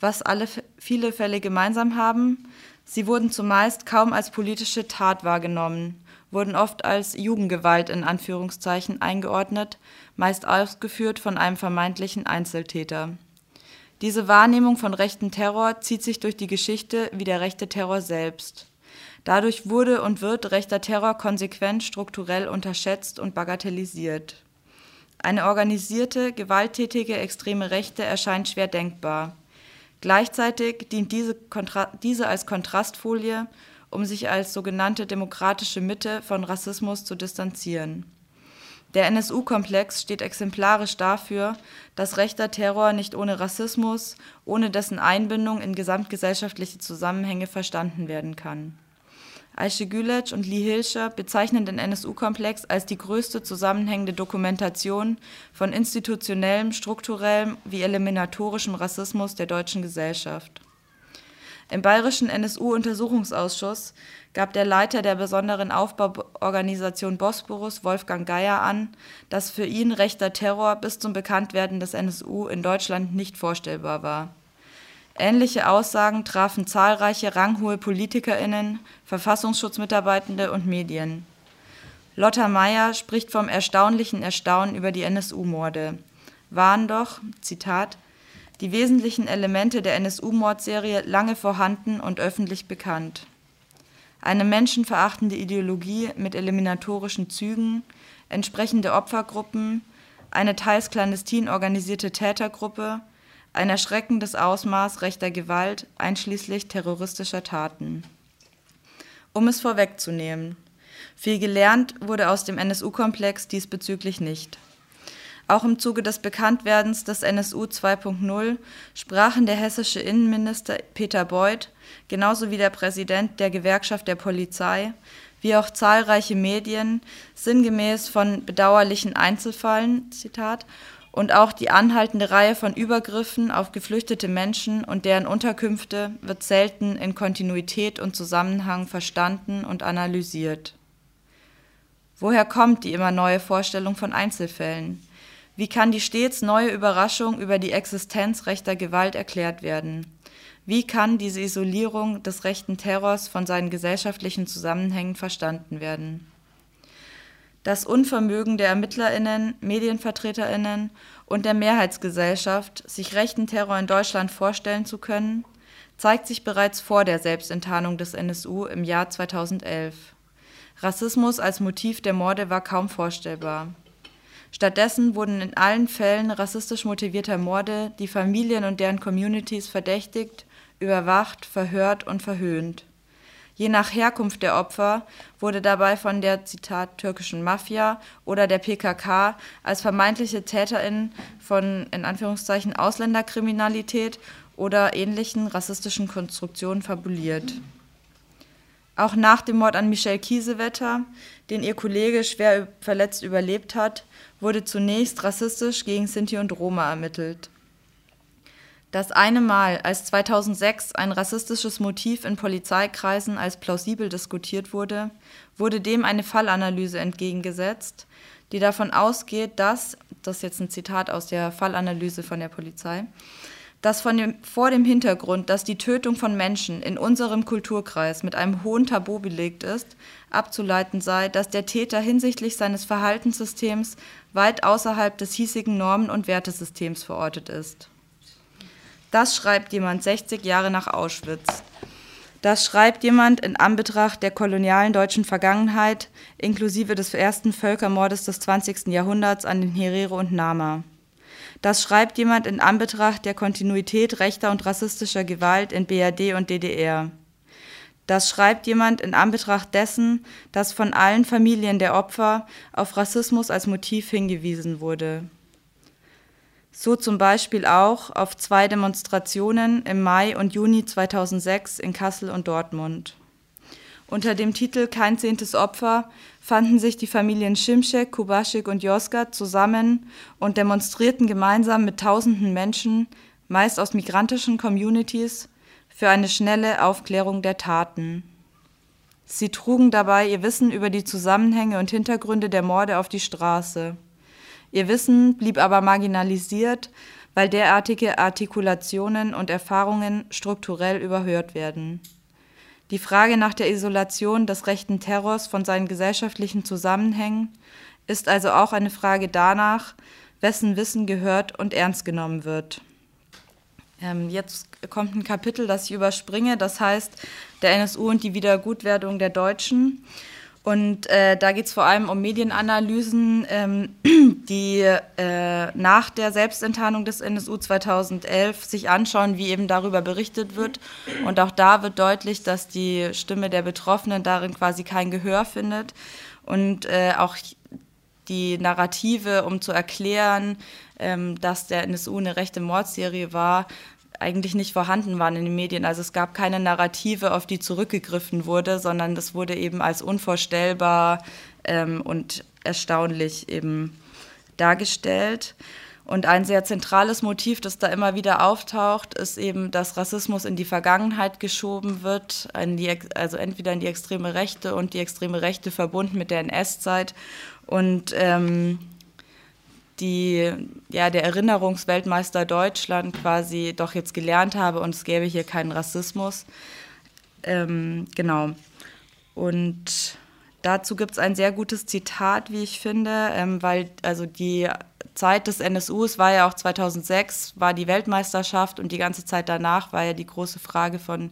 Was alle viele Fälle gemeinsam haben, sie wurden zumeist kaum als politische Tat wahrgenommen wurden oft als Jugendgewalt in Anführungszeichen eingeordnet, meist ausgeführt von einem vermeintlichen Einzeltäter. Diese Wahrnehmung von rechtem Terror zieht sich durch die Geschichte wie der rechte Terror selbst. Dadurch wurde und wird rechter Terror konsequent strukturell unterschätzt und bagatellisiert. Eine organisierte, gewalttätige extreme Rechte erscheint schwer denkbar. Gleichzeitig dient diese, Kontra diese als Kontrastfolie, um sich als sogenannte demokratische Mitte von Rassismus zu distanzieren. Der NSU-Komplex steht exemplarisch dafür, dass rechter Terror nicht ohne Rassismus, ohne dessen Einbindung in gesamtgesellschaftliche Zusammenhänge verstanden werden kann. Aische Gülec und Lee Hilscher bezeichnen den NSU-Komplex als die größte zusammenhängende Dokumentation von institutionellem, strukturellem wie eliminatorischem Rassismus der deutschen Gesellschaft. Im Bayerischen NSU-Untersuchungsausschuss gab der Leiter der besonderen Aufbauorganisation Bosporus, Wolfgang Geier, an, dass für ihn rechter Terror bis zum Bekanntwerden des NSU in Deutschland nicht vorstellbar war. Ähnliche Aussagen trafen zahlreiche ranghohe PolitikerInnen, Verfassungsschutzmitarbeitende und Medien. Lotta Meyer spricht vom erstaunlichen Erstaunen über die NSU-Morde. Waren doch, Zitat, die wesentlichen Elemente der NSU-Mordserie lange vorhanden und öffentlich bekannt. Eine menschenverachtende Ideologie mit eliminatorischen Zügen, entsprechende Opfergruppen, eine teils clandestin organisierte Tätergruppe, ein erschreckendes Ausmaß rechter Gewalt, einschließlich terroristischer Taten. Um es vorwegzunehmen, viel gelernt wurde aus dem NSU-Komplex diesbezüglich nicht. Auch im Zuge des Bekanntwerdens des NSU 2.0 sprachen der hessische Innenminister Peter Beuth genauso wie der Präsident der Gewerkschaft der Polizei wie auch zahlreiche Medien sinngemäß von bedauerlichen Einzelfällen Zitat, und auch die anhaltende Reihe von Übergriffen auf geflüchtete Menschen und deren Unterkünfte wird selten in Kontinuität und Zusammenhang verstanden und analysiert. Woher kommt die immer neue Vorstellung von Einzelfällen? Wie kann die stets neue Überraschung über die Existenz rechter Gewalt erklärt werden? Wie kann diese Isolierung des rechten Terrors von seinen gesellschaftlichen Zusammenhängen verstanden werden? Das Unvermögen der Ermittlerinnen, Medienvertreterinnen und der Mehrheitsgesellschaft, sich rechten Terror in Deutschland vorstellen zu können, zeigt sich bereits vor der Selbstenttarnung des NSU im Jahr 2011. Rassismus als Motiv der Morde war kaum vorstellbar. Stattdessen wurden in allen Fällen rassistisch motivierter Morde die Familien und deren Communities verdächtigt, überwacht, verhört und verhöhnt. Je nach Herkunft der Opfer wurde dabei von der Zitat türkischen Mafia oder der PKK als vermeintliche Täterinnen von in Anführungszeichen Ausländerkriminalität oder ähnlichen rassistischen Konstruktionen fabuliert. Auch nach dem Mord an Michelle Kiesewetter, den ihr Kollege schwer verletzt überlebt hat, wurde zunächst rassistisch gegen Sinti und Roma ermittelt. Das eine Mal, als 2006 ein rassistisches Motiv in Polizeikreisen als plausibel diskutiert wurde, wurde dem eine Fallanalyse entgegengesetzt, die davon ausgeht, dass, das ist jetzt ein Zitat aus der Fallanalyse von der Polizei, dass von dem, vor dem Hintergrund, dass die Tötung von Menschen in unserem Kulturkreis mit einem hohen Tabu belegt ist, abzuleiten sei, dass der Täter hinsichtlich seines Verhaltenssystems weit außerhalb des hiesigen Normen- und Wertesystems verortet ist. Das schreibt jemand 60 Jahre nach Auschwitz. Das schreibt jemand in Anbetracht der kolonialen deutschen Vergangenheit, inklusive des ersten Völkermordes des 20. Jahrhunderts an den Herero und Nama. Das schreibt jemand in Anbetracht der Kontinuität rechter und rassistischer Gewalt in BRD und DDR. Das schreibt jemand in Anbetracht dessen, dass von allen Familien der Opfer auf Rassismus als Motiv hingewiesen wurde. So zum Beispiel auch auf zwei Demonstrationen im Mai und Juni 2006 in Kassel und Dortmund. Unter dem Titel Kein zehntes Opfer fanden sich die Familien Schimschek, Kubaschik und Josgat zusammen und demonstrierten gemeinsam mit tausenden Menschen, meist aus migrantischen Communities, für eine schnelle Aufklärung der Taten. Sie trugen dabei ihr Wissen über die Zusammenhänge und Hintergründe der Morde auf die Straße. Ihr Wissen blieb aber marginalisiert, weil derartige Artikulationen und Erfahrungen strukturell überhört werden. Die Frage nach der Isolation des rechten Terrors von seinen gesellschaftlichen Zusammenhängen ist also auch eine Frage danach, wessen Wissen gehört und ernst genommen wird. Ähm, jetzt kommt ein Kapitel, das ich überspringe, das heißt der NSU und die Wiedergutwerdung der Deutschen. Und äh, da geht es vor allem um Medienanalysen, ähm, die äh, nach der Selbstenttarnung des NSU 2011 sich anschauen, wie eben darüber berichtet wird. Und auch da wird deutlich, dass die Stimme der Betroffenen darin quasi kein Gehör findet. Und äh, auch die Narrative, um zu erklären, ähm, dass der NSU eine rechte Mordserie war, eigentlich nicht vorhanden waren in den Medien. Also es gab keine Narrative, auf die zurückgegriffen wurde, sondern das wurde eben als unvorstellbar ähm, und erstaunlich eben dargestellt. Und ein sehr zentrales Motiv, das da immer wieder auftaucht, ist eben, dass Rassismus in die Vergangenheit geschoben wird, die, also entweder in die extreme Rechte und die extreme Rechte verbunden mit der NS-Zeit. Und ähm, die, ja, der Erinnerungsweltmeister Deutschland quasi doch jetzt gelernt habe und es gäbe hier keinen Rassismus. Ähm, genau. Und dazu gibt es ein sehr gutes Zitat, wie ich finde, ähm, weil also die Zeit des NSUs war ja auch 2006, war die Weltmeisterschaft und die ganze Zeit danach war ja die große Frage von,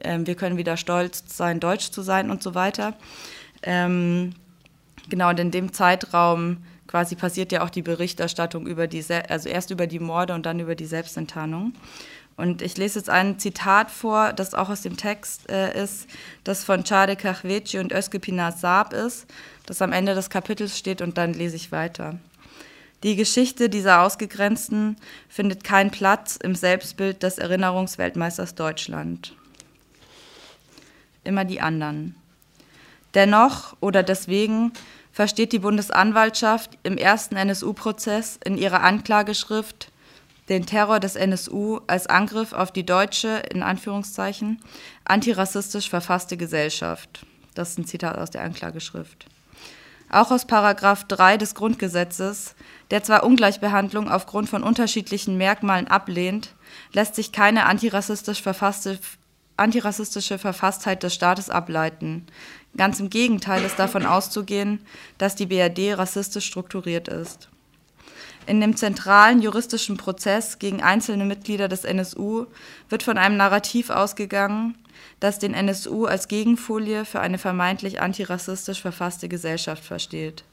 ähm, wir können wieder stolz sein, deutsch zu sein und so weiter. Ähm, genau, und in dem Zeitraum quasi passiert ja auch die Berichterstattung über die, also erst über die Morde und dann über die Selbstenttarnung. Und ich lese jetzt ein Zitat vor, das auch aus dem Text äh, ist, das von Chade Kachveci und Özge Saab ist, das am Ende des Kapitels steht und dann lese ich weiter. Die Geschichte dieser Ausgegrenzten findet keinen Platz im Selbstbild des Erinnerungsweltmeisters Deutschland. Immer die anderen. Dennoch oder deswegen versteht die Bundesanwaltschaft im ersten NSU-Prozess in ihrer Anklageschrift den Terror des NSU als Angriff auf die deutsche, in Anführungszeichen, antirassistisch verfasste Gesellschaft. Das ist ein Zitat aus der Anklageschrift. Auch aus Paragraph 3 des Grundgesetzes, der zwar Ungleichbehandlung aufgrund von unterschiedlichen Merkmalen ablehnt, lässt sich keine antirassistisch verfasste, antirassistische Verfasstheit des Staates ableiten. Ganz im Gegenteil ist davon auszugehen, dass die BRD rassistisch strukturiert ist. In dem zentralen juristischen Prozess gegen einzelne Mitglieder des NSU wird von einem Narrativ ausgegangen, das den NSU als Gegenfolie für eine vermeintlich antirassistisch verfasste Gesellschaft versteht.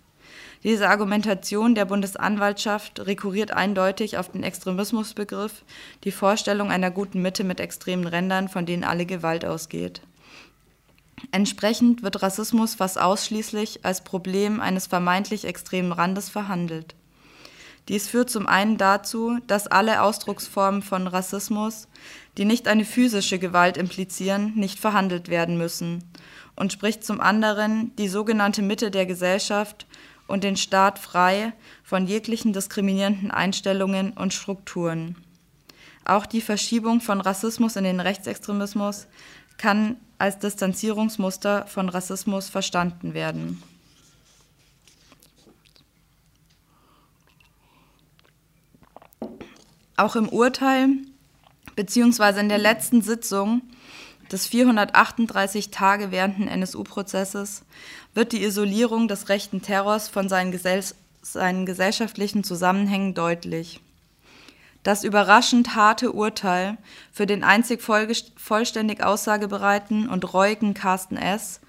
Diese Argumentation der Bundesanwaltschaft rekurriert eindeutig auf den Extremismusbegriff, die Vorstellung einer guten Mitte mit extremen Rändern, von denen alle Gewalt ausgeht. Entsprechend wird Rassismus fast ausschließlich als Problem eines vermeintlich extremen Randes verhandelt. Dies führt zum einen dazu, dass alle Ausdrucksformen von Rassismus, die nicht eine physische Gewalt implizieren, nicht verhandelt werden müssen und spricht zum anderen die sogenannte Mitte der Gesellschaft und den Staat frei von jeglichen diskriminierenden Einstellungen und Strukturen. Auch die Verschiebung von Rassismus in den Rechtsextremismus kann als Distanzierungsmuster von Rassismus verstanden werden. Auch im Urteil beziehungsweise in der letzten Sitzung des 438 Tage währenden NSU-Prozesses wird die Isolierung des rechten Terrors von seinen, gesell seinen gesellschaftlichen Zusammenhängen deutlich. Das überraschend harte Urteil für den einzig vollständig aussagebereiten und reuigen Carsten S.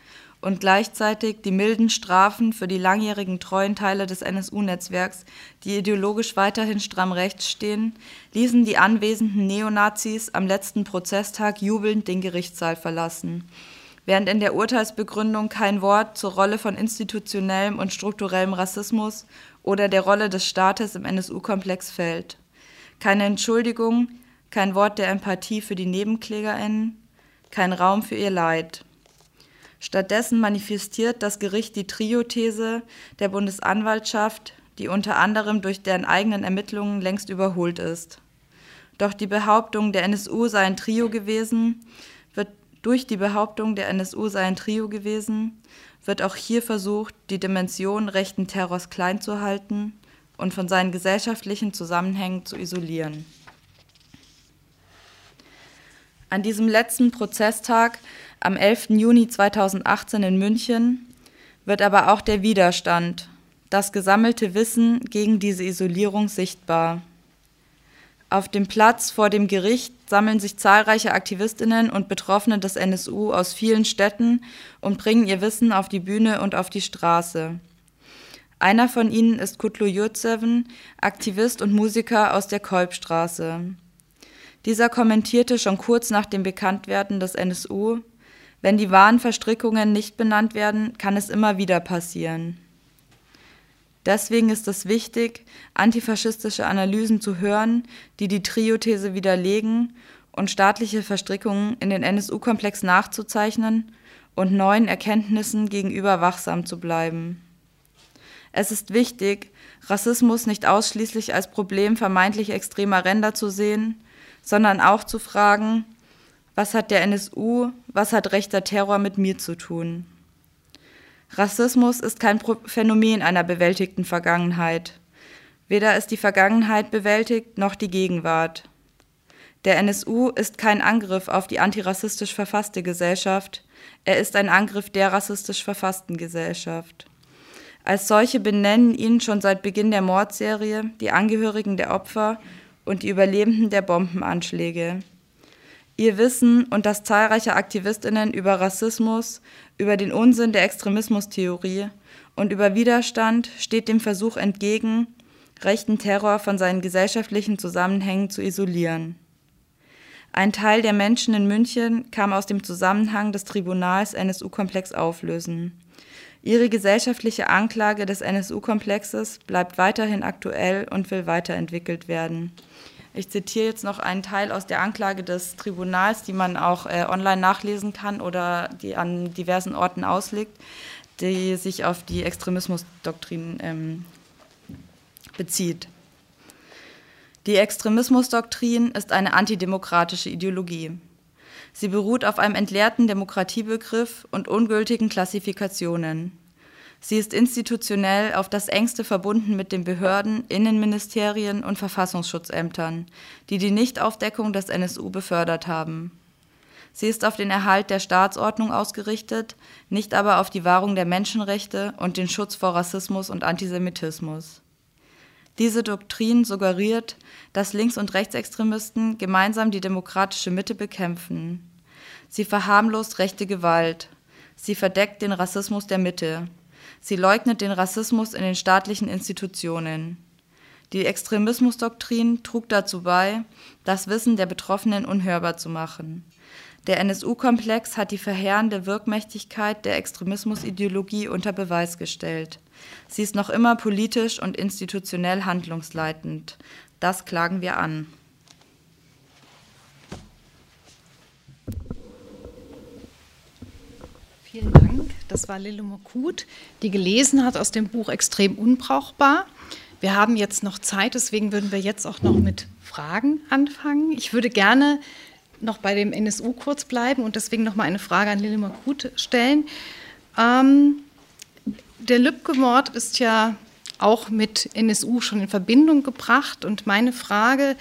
und gleichzeitig die milden Strafen für die langjährigen treuen Teile des NSU-Netzwerks, die ideologisch weiterhin stramm rechts stehen, ließen die anwesenden Neonazis am letzten Prozesstag jubelnd den Gerichtssaal verlassen während in der Urteilsbegründung kein Wort zur Rolle von institutionellem und strukturellem Rassismus oder der Rolle des Staates im NSU-Komplex fällt keine Entschuldigung, kein Wort der Empathie für die NebenklägerInnen, kein Raum für ihr Leid. Stattdessen manifestiert das Gericht die Trio-These der Bundesanwaltschaft, die unter anderem durch deren eigenen Ermittlungen längst überholt ist. Doch die Behauptung, der NSU sei ein Trio gewesen, wird durch die Behauptung, der NSU sei ein Trio gewesen, wird auch hier versucht, die Dimension rechten Terrors klein zu halten und von seinen gesellschaftlichen Zusammenhängen zu isolieren. An diesem letzten Prozesstag Am 11. Juni 2018 in München wird aber auch der Widerstand, das gesammelte Wissen gegen diese Isolierung sichtbar. Auf dem Platz vor dem Gericht sammeln sich zahlreiche Aktivistinnen und Betroffene des NSU aus vielen Städten und bringen ihr Wissen auf die Bühne und auf die Straße. Einer von ihnen ist Kutlu Yurtseven, Aktivist und Musiker aus der Kolbstraße. Dieser kommentierte schon kurz nach dem Bekanntwerden des NSU, wenn die wahren Verstrickungen nicht benannt werden, kann es immer wieder passieren. Deswegen ist es wichtig, antifaschistische Analysen zu hören, die die Trio-These widerlegen und staatliche Verstrickungen in den NSU-Komplex nachzuzeichnen und neuen Erkenntnissen gegenüber wachsam zu bleiben. Es ist wichtig, Rassismus nicht ausschließlich als Problem vermeintlich extremer Ränder zu sehen, sondern auch zu fragen, was hat der NSU, was hat rechter Terror mit mir zu tun? Rassismus ist kein Phänomen einer bewältigten Vergangenheit. Weder ist die Vergangenheit bewältigt noch die Gegenwart. Der NSU ist kein Angriff auf die antirassistisch verfasste Gesellschaft, er ist ein Angriff der rassistisch verfassten Gesellschaft. Als solche benennen ihn schon seit Beginn der Mordserie die Angehörigen der Opfer und die Überlebenden der Bombenanschläge. Ihr Wissen und das zahlreicher Aktivistinnen über Rassismus, über den Unsinn der Extremismustheorie und über Widerstand steht dem Versuch entgegen, rechten Terror von seinen gesellschaftlichen Zusammenhängen zu isolieren. Ein Teil der Menschen in München kam aus dem Zusammenhang des Tribunals NSU-Komplex auflösen. Ihre gesellschaftliche Anklage des NSU-Komplexes bleibt weiterhin aktuell und will weiterentwickelt werden. Ich zitiere jetzt noch einen Teil aus der Anklage des Tribunals, die man auch äh, online nachlesen kann oder die an diversen Orten auslegt, die sich auf die Extremismusdoktrin ähm, bezieht. Die Extremismusdoktrin ist eine antidemokratische Ideologie. Sie beruht auf einem entleerten Demokratiebegriff und ungültigen Klassifikationen. Sie ist institutionell auf das engste verbunden mit den Behörden, Innenministerien und Verfassungsschutzämtern, die die Nichtaufdeckung des NSU befördert haben. Sie ist auf den Erhalt der Staatsordnung ausgerichtet, nicht aber auf die Wahrung der Menschenrechte und den Schutz vor Rassismus und Antisemitismus. Diese Doktrin suggeriert, dass Links- und Rechtsextremisten gemeinsam die demokratische Mitte bekämpfen. Sie verharmlost rechte Gewalt. Sie verdeckt den Rassismus der Mitte. Sie leugnet den Rassismus in den staatlichen Institutionen. Die Extremismusdoktrin trug dazu bei, das Wissen der Betroffenen unhörbar zu machen. Der NSU-Komplex hat die verheerende Wirkmächtigkeit der Extremismusideologie unter Beweis gestellt. Sie ist noch immer politisch und institutionell handlungsleitend. Das klagen wir an. Vielen Dank. Das war Lille Mokut, die gelesen hat aus dem Buch Extrem unbrauchbar. Wir haben jetzt noch Zeit, deswegen würden wir jetzt auch noch mit Fragen anfangen. Ich würde gerne noch bei dem NSU kurz bleiben und deswegen noch mal eine Frage an Lille Mokut stellen. Ähm, der Lübcke-Mord ist ja auch mit NSU schon in Verbindung gebracht und meine Frage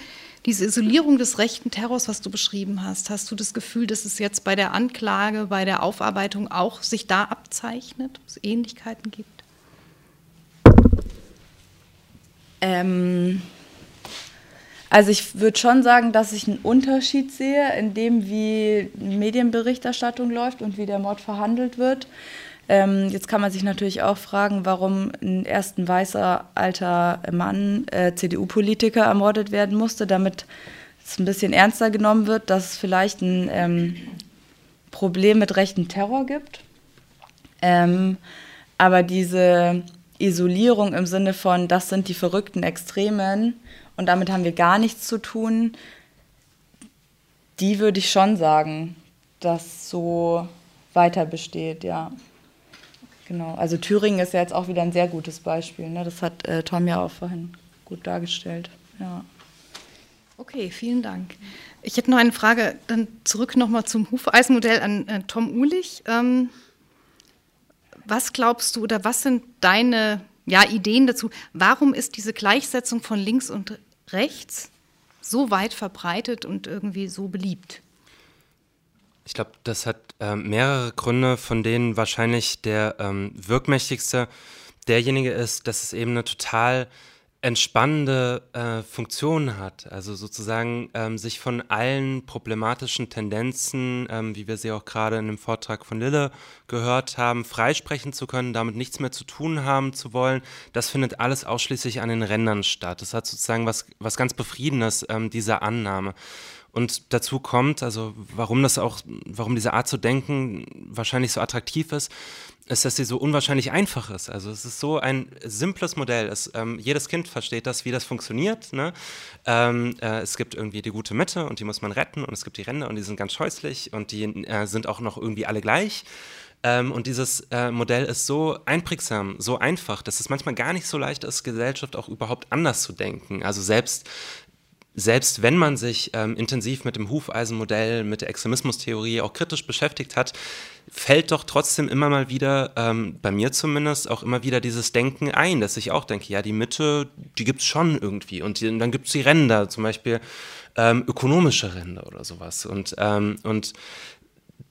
diese Isolierung des rechten Terrors, was du beschrieben hast, hast du das Gefühl, dass es jetzt bei der Anklage, bei der Aufarbeitung auch sich da abzeichnet, dass es Ähnlichkeiten gibt? Ähm, also ich würde schon sagen, dass ich einen Unterschied sehe in dem, wie Medienberichterstattung läuft und wie der Mord verhandelt wird. Ähm, jetzt kann man sich natürlich auch fragen, warum ein erst ein weißer alter Mann, äh, CDU-Politiker, ermordet werden musste, damit es ein bisschen ernster genommen wird, dass es vielleicht ein ähm, Problem mit rechten Terror gibt. Ähm, aber diese Isolierung im Sinne von, das sind die verrückten Extremen und damit haben wir gar nichts zu tun, die würde ich schon sagen, dass so weiter besteht, ja. Genau, also Thüringen ist ja jetzt auch wieder ein sehr gutes Beispiel. Ne? Das hat äh, Tom ja auch vorhin gut dargestellt. Ja. Okay, vielen Dank. Ich hätte noch eine Frage, dann zurück nochmal zum Hufeisenmodell an äh, Tom Ulich. Ähm, was glaubst du oder was sind deine ja, Ideen dazu? Warum ist diese Gleichsetzung von links und rechts so weit verbreitet und irgendwie so beliebt? Ich glaube, das hat äh, mehrere Gründe, von denen wahrscheinlich der ähm, wirkmächtigste derjenige ist, dass es eben eine total entspannende äh, Funktion hat. Also sozusagen ähm, sich von allen problematischen Tendenzen, ähm, wie wir sie auch gerade in dem Vortrag von Lille gehört haben, freisprechen zu können, damit nichts mehr zu tun haben zu wollen. Das findet alles ausschließlich an den Rändern statt. Das hat sozusagen was, was ganz Befriedendes, ähm, diese Annahme. Und dazu kommt, also warum das auch, warum diese Art zu denken wahrscheinlich so attraktiv ist, ist, dass sie so unwahrscheinlich einfach ist. Also es ist so ein simples Modell. Es, ähm, jedes Kind versteht das, wie das funktioniert. Ne? Ähm, äh, es gibt irgendwie die gute Mitte und die muss man retten und es gibt die Ränder und die sind ganz scheußlich und die äh, sind auch noch irgendwie alle gleich. Ähm, und dieses äh, Modell ist so einprägsam, so einfach, dass es manchmal gar nicht so leicht ist, Gesellschaft auch überhaupt anders zu denken. Also selbst selbst wenn man sich ähm, intensiv mit dem Hufeisenmodell, mit der Extremismustheorie auch kritisch beschäftigt hat, fällt doch trotzdem immer mal wieder, ähm, bei mir zumindest, auch immer wieder dieses Denken ein, dass ich auch denke, ja, die Mitte, die gibt es schon irgendwie. Und, die, und dann gibt es die Ränder, zum Beispiel ähm, ökonomische Ränder oder sowas. Und, ähm, und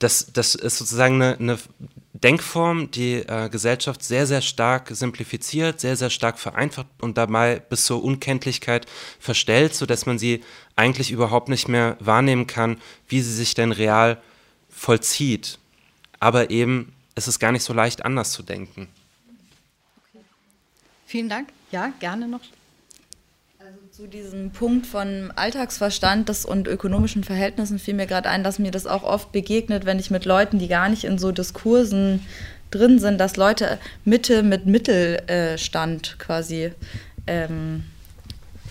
das, das ist sozusagen eine, eine Denkform, die äh, Gesellschaft sehr, sehr stark simplifiziert, sehr, sehr stark vereinfacht und dabei bis zur Unkenntlichkeit verstellt, sodass man sie eigentlich überhaupt nicht mehr wahrnehmen kann, wie sie sich denn real vollzieht. Aber eben, es ist gar nicht so leicht, anders zu denken. Vielen Dank. Ja, gerne noch. Also zu diesem Punkt von Alltagsverstand und ökonomischen Verhältnissen fiel mir gerade ein, dass mir das auch oft begegnet, wenn ich mit Leuten, die gar nicht in so Diskursen drin sind, dass Leute Mitte mit Mittelstand quasi ähm,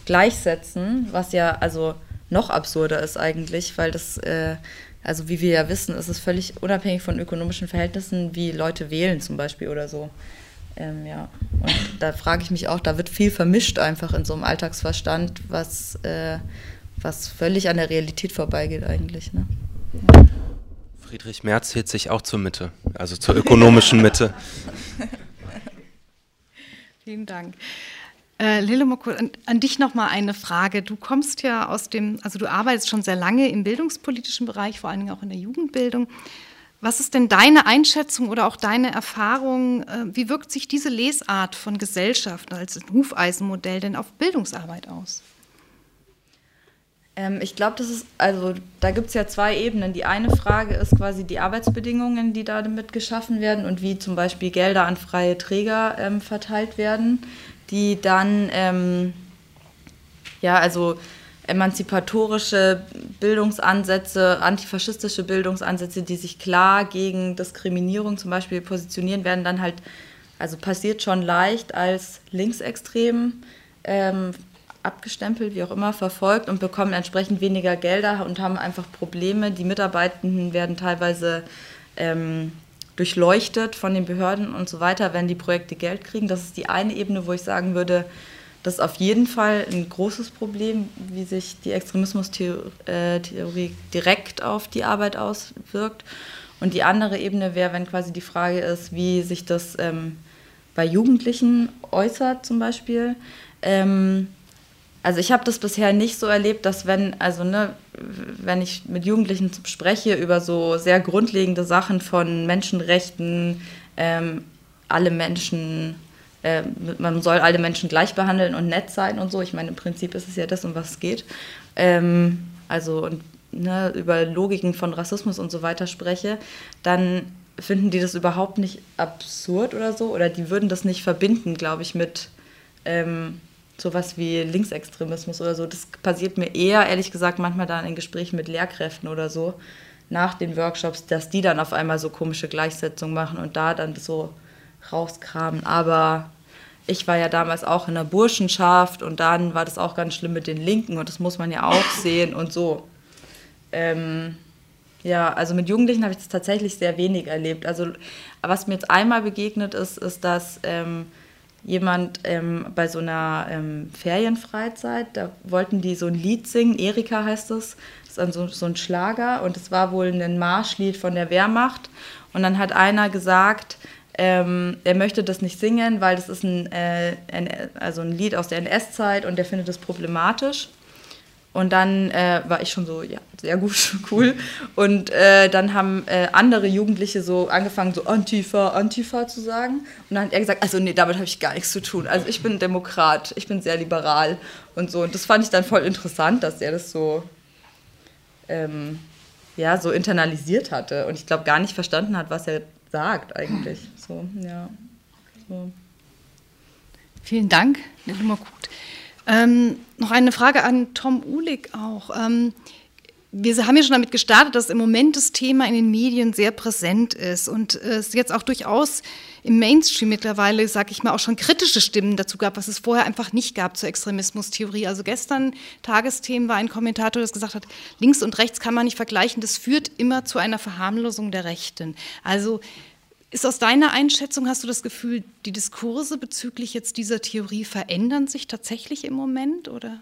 gleichsetzen, was ja also noch absurder ist eigentlich, weil das, äh, also wie wir ja wissen, ist es völlig unabhängig von ökonomischen Verhältnissen, wie Leute wählen zum Beispiel oder so. Ähm, ja, und da frage ich mich auch, da wird viel vermischt einfach in so einem Alltagsverstand, was, äh, was völlig an der Realität vorbeigeht eigentlich. Ne? Ja. Friedrich Merz zählt sich auch zur Mitte, also zur ökonomischen Mitte. Vielen Dank. Äh, Lillemoko, an, an dich nochmal eine Frage. Du kommst ja aus dem, also du arbeitest schon sehr lange im bildungspolitischen Bereich, vor allen Dingen auch in der Jugendbildung. Was ist denn deine Einschätzung oder auch deine Erfahrung? Äh, wie wirkt sich diese Lesart von Gesellschaft als Hufeisenmodell denn auf Bildungsarbeit aus? Ähm, ich glaube, das ist, also da gibt es ja zwei Ebenen. Die eine Frage ist quasi die Arbeitsbedingungen, die damit geschaffen werden und wie zum Beispiel Gelder an freie Träger ähm, verteilt werden, die dann, ähm, ja, also emanzipatorische Bildungsansätze, antifaschistische Bildungsansätze, die sich klar gegen Diskriminierung zum Beispiel positionieren, werden dann halt, also passiert schon leicht als linksextrem ähm, abgestempelt, wie auch immer, verfolgt und bekommen entsprechend weniger Gelder und haben einfach Probleme. Die Mitarbeitenden werden teilweise ähm, durchleuchtet von den Behörden und so weiter, wenn die Projekte Geld kriegen. Das ist die eine Ebene, wo ich sagen würde, das ist auf jeden Fall ein großes Problem, wie sich die Extremismustheorie äh, direkt auf die Arbeit auswirkt. Und die andere Ebene wäre, wenn quasi die Frage ist, wie sich das ähm, bei Jugendlichen äußert zum Beispiel. Ähm, also ich habe das bisher nicht so erlebt, dass wenn, also ne, wenn ich mit Jugendlichen spreche über so sehr grundlegende Sachen von Menschenrechten, ähm, alle Menschen äh, man soll alle Menschen gleich behandeln und nett sein und so. Ich meine, im Prinzip ist es ja das, um was es geht. Ähm, also ne, über Logiken von Rassismus und so weiter spreche, dann finden die das überhaupt nicht absurd oder so. Oder die würden das nicht verbinden, glaube ich, mit ähm, sowas wie Linksextremismus oder so. Das passiert mir eher, ehrlich gesagt, manchmal dann in Gesprächen mit Lehrkräften oder so, nach den Workshops, dass die dann auf einmal so komische Gleichsetzungen machen und da dann so rauskramen. Aber ich war ja damals auch in der Burschenschaft und dann war das auch ganz schlimm mit den Linken und das muss man ja auch sehen und so. Ähm, ja, also mit Jugendlichen habe ich das tatsächlich sehr wenig erlebt. Also was mir jetzt einmal begegnet ist, ist, dass ähm, jemand ähm, bei so einer ähm, Ferienfreizeit, da wollten die so ein Lied singen, Erika heißt es, das ist dann so, so ein Schlager und es war wohl ein Marschlied von der Wehrmacht und dann hat einer gesagt, ähm, er möchte das nicht singen, weil das ist ein, äh, ein, also ein Lied aus der NS-Zeit und er findet das problematisch. Und dann äh, war ich schon so, ja, sehr gut, cool. Und äh, dann haben äh, andere Jugendliche so angefangen, so Antifa, Antifa zu sagen. Und dann hat er gesagt, also nee, damit habe ich gar nichts zu tun. Also ich bin Demokrat, ich bin sehr liberal und so. Und das fand ich dann voll interessant, dass er das so, ähm, ja, so internalisiert hatte. Und ich glaube gar nicht verstanden hat, was er sagt eigentlich. So, ja. So. Vielen Dank, Lilma Gut. Ähm, noch eine Frage an Tom Uhlig auch. Ähm, wir haben ja schon damit gestartet, dass im Moment das Thema in den Medien sehr präsent ist und es jetzt auch durchaus im Mainstream mittlerweile, sage ich mal, auch schon kritische Stimmen dazu gab, was es vorher einfach nicht gab zur Extremismustheorie. Also gestern Tagesthemen war ein Kommentator, der gesagt hat, links und rechts kann man nicht vergleichen, das führt immer zu einer Verharmlosung der Rechten. Also ist aus deiner Einschätzung, hast du das Gefühl, die Diskurse bezüglich jetzt dieser Theorie verändern sich tatsächlich im Moment, oder?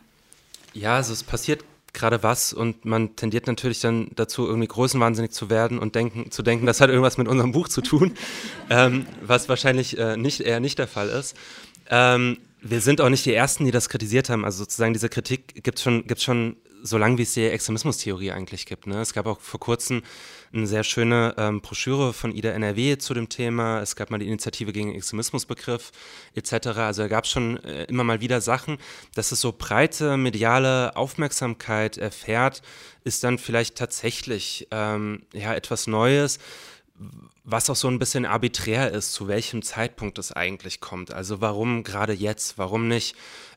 Ja, also es passiert gerade was und man tendiert natürlich dann dazu, irgendwie größenwahnsinnig zu werden und denken, zu denken, das hat irgendwas mit unserem Buch zu tun, ähm, was wahrscheinlich äh, nicht, eher nicht der Fall ist. Ähm, wir sind auch nicht die Ersten, die das kritisiert haben. Also sozusagen diese Kritik gibt es schon, gibt's schon so lange, wie es die Extremismustheorie eigentlich gibt. Ne? Es gab auch vor kurzem eine sehr schöne ähm, Broschüre von IDA NRW zu dem Thema. Es gab mal die Initiative gegen den Extremismusbegriff etc. Also da gab es schon äh, immer mal wieder Sachen. Dass es so breite mediale Aufmerksamkeit erfährt, ist dann vielleicht tatsächlich ähm, ja, etwas Neues was auch so ein bisschen arbiträr ist, zu welchem Zeitpunkt es eigentlich kommt. Also warum gerade jetzt? Warum nicht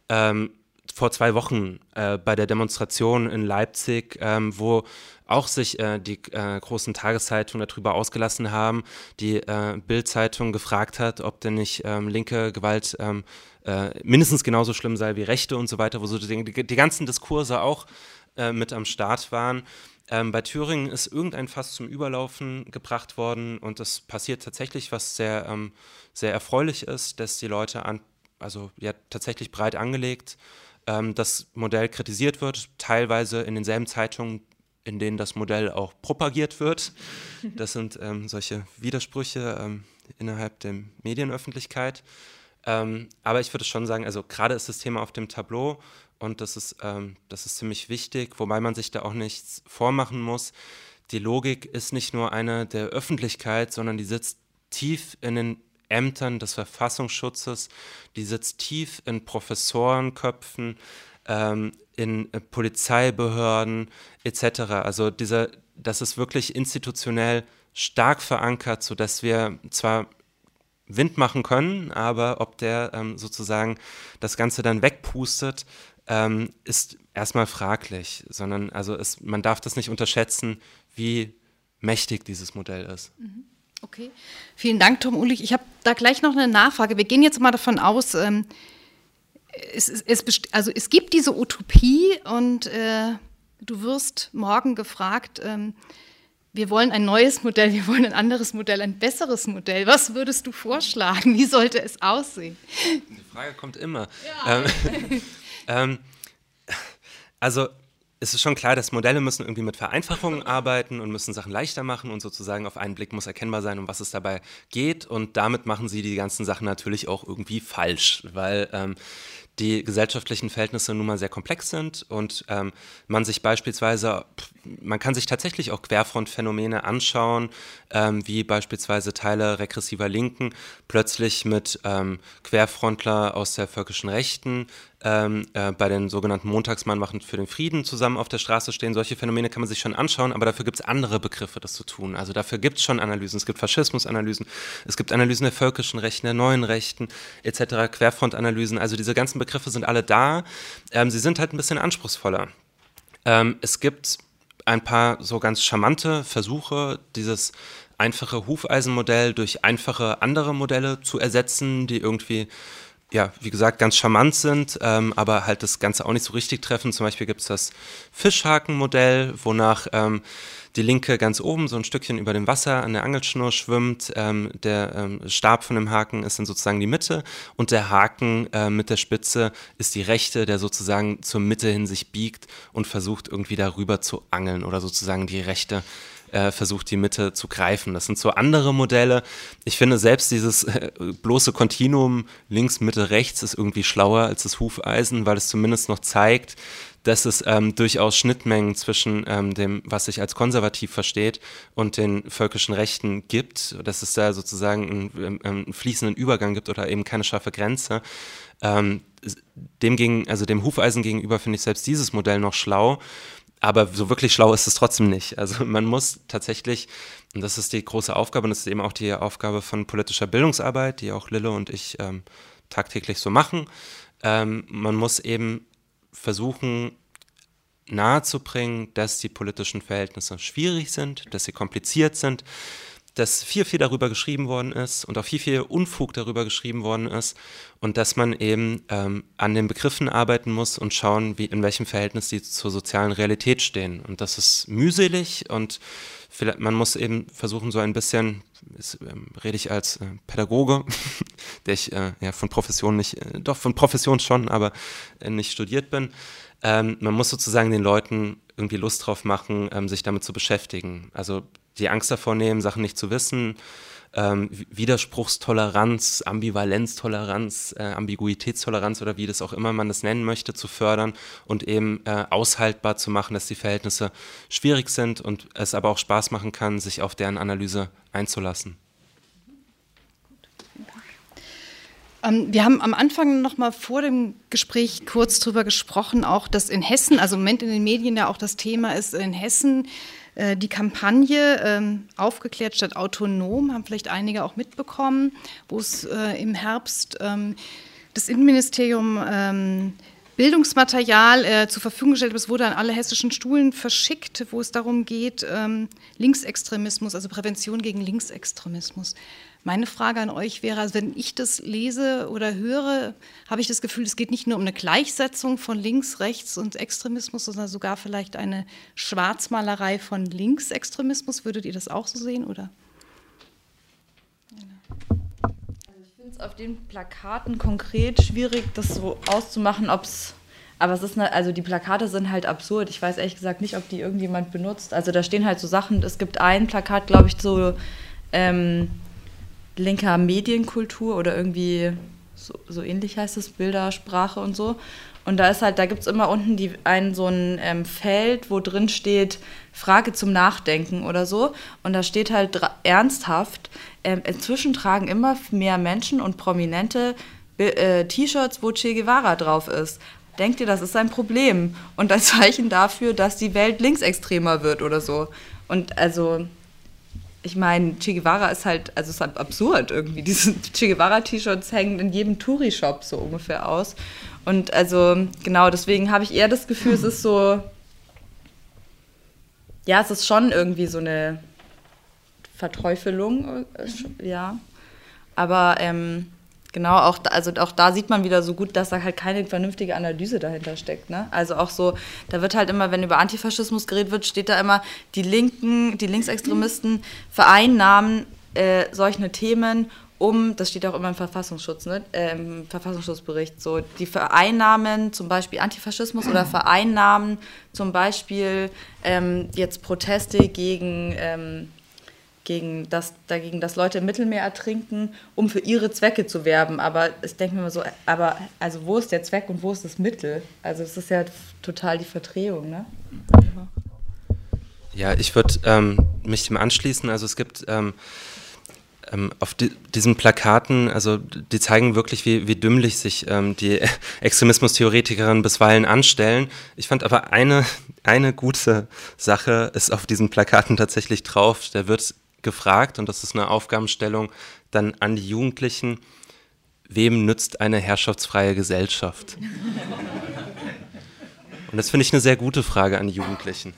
ähm, vor zwei Wochen äh, bei der Demonstration in Leipzig, ähm, wo auch sich äh, die äh, großen Tageszeitungen darüber ausgelassen haben, die äh, Bild-Zeitung gefragt hat, ob denn nicht ähm, linke Gewalt ähm, äh, mindestens genauso schlimm sei wie rechte und so weiter, wo so die, die ganzen Diskurse auch äh, mit am Start waren. Ähm, bei Thüringen ist irgendein Fass zum Überlaufen gebracht worden und es passiert tatsächlich, was sehr, ähm, sehr erfreulich ist, dass die Leute an, also ja tatsächlich breit angelegt ähm, das Modell kritisiert wird, teilweise in denselben Zeitungen, in denen das Modell auch propagiert wird. Das sind ähm, solche Widersprüche ähm, innerhalb der Medienöffentlichkeit. Ähm, aber ich würde schon sagen, also gerade ist das Thema auf dem Tableau und das ist, ähm, das ist ziemlich wichtig, wobei man sich da auch nichts vormachen muss. Die Logik ist nicht nur eine der Öffentlichkeit, sondern die sitzt tief in den Ämtern des Verfassungsschutzes, die sitzt tief in Professorenköpfen, ähm, in äh, Polizeibehörden etc. Also dieser, das ist wirklich institutionell stark verankert, sodass wir zwar Wind machen können, aber ob der ähm, sozusagen das Ganze dann wegpustet, ähm, ist erstmal fraglich, sondern also es, man darf das nicht unterschätzen, wie mächtig dieses Modell ist. Mhm. Okay, vielen Dank, Tom Ulich. Ich habe da gleich noch eine Nachfrage. Wir gehen jetzt mal davon aus, ähm, es, es, also es gibt diese Utopie und äh, du wirst morgen gefragt, ähm, wir wollen ein neues Modell, wir wollen ein anderes Modell, ein besseres Modell. Was würdest du vorschlagen? Wie sollte es aussehen? Die Frage kommt immer. Ja. Ähm, ähm, also es ist schon klar, dass Modelle müssen irgendwie mit Vereinfachungen arbeiten und müssen Sachen leichter machen und sozusagen auf einen Blick muss erkennbar sein, um was es dabei geht. Und damit machen sie die ganzen Sachen natürlich auch irgendwie falsch, weil ähm, die gesellschaftlichen Verhältnisse nun mal sehr komplex sind und ähm, man sich beispielsweise, man kann sich tatsächlich auch Querfrontphänomene anschauen, ähm, wie beispielsweise Teile regressiver Linken plötzlich mit ähm, Querfrontler aus der völkischen Rechten ähm, äh, bei den sogenannten Montagsmannwachen für den Frieden zusammen auf der Straße stehen. Solche Phänomene kann man sich schon anschauen, aber dafür gibt es andere Begriffe, das zu tun. Also dafür gibt es schon Analysen. Es gibt Faschismusanalysen, es gibt Analysen der völkischen Rechten, der neuen Rechten etc., Querfrontanalysen. Also diese ganzen Begriffe sind alle da. Ähm, sie sind halt ein bisschen anspruchsvoller. Ähm, es gibt ein paar so ganz charmante Versuche, dieses einfache Hufeisenmodell durch einfache andere Modelle zu ersetzen, die irgendwie ja, wie gesagt, ganz charmant sind, ähm, aber halt das Ganze auch nicht so richtig treffen. Zum Beispiel gibt es das Fischhakenmodell, wonach ähm, die Linke ganz oben so ein Stückchen über dem Wasser an der Angelschnur schwimmt. Ähm, der ähm, Stab von dem Haken ist dann sozusagen die Mitte und der Haken äh, mit der Spitze ist die rechte, der sozusagen zur Mitte hin sich biegt und versucht irgendwie darüber zu angeln oder sozusagen die rechte äh, versucht, die Mitte zu greifen. Das sind so andere Modelle. Ich finde selbst dieses äh, bloße Kontinuum links, Mitte, rechts ist irgendwie schlauer als das Hufeisen, weil es zumindest noch zeigt, dass es ähm, durchaus Schnittmengen zwischen ähm, dem, was sich als konservativ versteht, und den völkischen Rechten gibt, dass es da sozusagen einen, ähm, einen fließenden Übergang gibt oder eben keine scharfe Grenze. Ähm, dem, gegen, also dem Hufeisen gegenüber finde ich selbst dieses Modell noch schlau, aber so wirklich schlau ist es trotzdem nicht. Also man muss tatsächlich, und das ist die große Aufgabe, und das ist eben auch die Aufgabe von politischer Bildungsarbeit, die auch Lille und ich ähm, tagtäglich so machen, ähm, man muss eben versuchen, nahezubringen, dass die politischen Verhältnisse schwierig sind, dass sie kompliziert sind, dass viel, viel darüber geschrieben worden ist und auch viel, viel Unfug darüber geschrieben worden ist und dass man eben ähm, an den Begriffen arbeiten muss und schauen, wie, in welchem Verhältnis die zur sozialen Realität stehen. Und das ist mühselig und vielleicht, man muss eben versuchen, so ein bisschen, das, ähm, rede ich als äh, Pädagoge, der ich äh, ja von Profession nicht, äh, doch von Profession schon, aber äh, nicht studiert bin, ähm, man muss sozusagen den Leuten irgendwie Lust drauf machen, ähm, sich damit zu beschäftigen. Also die Angst davor nehmen, Sachen nicht zu wissen, ähm, Widerspruchstoleranz, Ambivalenztoleranz, äh, Ambiguitätstoleranz oder wie das auch immer man das nennen möchte, zu fördern und eben äh, aushaltbar zu machen, dass die Verhältnisse schwierig sind und es aber auch Spaß machen kann, sich auf deren Analyse einzulassen. Ähm, wir haben am Anfang noch mal vor dem Gespräch kurz darüber gesprochen, auch dass in Hessen, also im Moment in den Medien ja auch das Thema ist, in Hessen äh, die Kampagne ähm, Aufgeklärt statt autonom, haben vielleicht einige auch mitbekommen, wo es äh, im Herbst ähm, das Innenministerium ähm, Bildungsmaterial äh, zur Verfügung gestellt hat. Es wurde an alle hessischen Schulen verschickt, wo es darum geht, ähm, Linksextremismus, also Prävention gegen Linksextremismus. Meine Frage an euch wäre, also wenn ich das lese oder höre, habe ich das Gefühl, es geht nicht nur um eine Gleichsetzung von links, rechts und Extremismus, sondern sogar vielleicht eine Schwarzmalerei von Linksextremismus. Würdet ihr das auch so sehen, oder? Also ich finde es auf den Plakaten konkret schwierig, das so auszumachen, ob es aber es ist eine, also die Plakate sind halt absurd. Ich weiß ehrlich gesagt nicht, ob die irgendjemand benutzt. Also da stehen halt so Sachen. Es gibt ein Plakat, glaube ich, so ähm, linker Medienkultur oder irgendwie so, so ähnlich heißt es, Bildersprache und so. Und da ist halt, da gibt es immer unten die, ein so ein ähm, Feld, wo drin steht Frage zum Nachdenken oder so. Und da steht halt ernsthaft, ähm, inzwischen tragen immer mehr Menschen und Prominente äh, T-Shirts, wo Che Guevara drauf ist. Denkt ihr, das ist ein Problem und ein Zeichen dafür, dass die Welt linksextremer wird oder so? Und also ich meine, Che Guevara ist halt, also es ist halt absurd irgendwie. Diese Che Guevara-T-Shirts hängen in jedem Touri-Shop so ungefähr aus. Und also, genau, deswegen habe ich eher das Gefühl, es ist so, ja, es ist schon irgendwie so eine Verteufelung, äh, ja. Aber ähm, Genau, auch da, also auch da sieht man wieder so gut, dass da halt keine vernünftige Analyse dahinter steckt. Ne? Also auch so, da wird halt immer, wenn über Antifaschismus geredet wird, steht da immer, die Linken, die Linksextremisten vereinnahmen äh, solche Themen, um, das steht auch immer im Verfassungsschutz, ne, im Verfassungsschutzbericht, so, die vereinnahmen zum Beispiel Antifaschismus oder vereinnahmen zum Beispiel ähm, jetzt Proteste gegen ähm, gegen das, dagegen, dass Leute im Mittelmeer ertrinken, um für ihre Zwecke zu werben. Aber ich denke mir immer so, aber also wo ist der Zweck und wo ist das Mittel? Also es ist ja total die Verdrehung, ne? Ja, ich würde ähm, mich dem anschließen. Also es gibt ähm, auf die, diesen Plakaten, also die zeigen wirklich, wie, wie dümmlich sich ähm, die Extremismustheoretikerinnen bisweilen anstellen. Ich fand aber eine, eine gute Sache ist auf diesen Plakaten tatsächlich drauf. Da wird gefragt, und das ist eine Aufgabenstellung dann an die Jugendlichen, wem nützt eine herrschaftsfreie Gesellschaft? Und das finde ich eine sehr gute Frage an die Jugendlichen.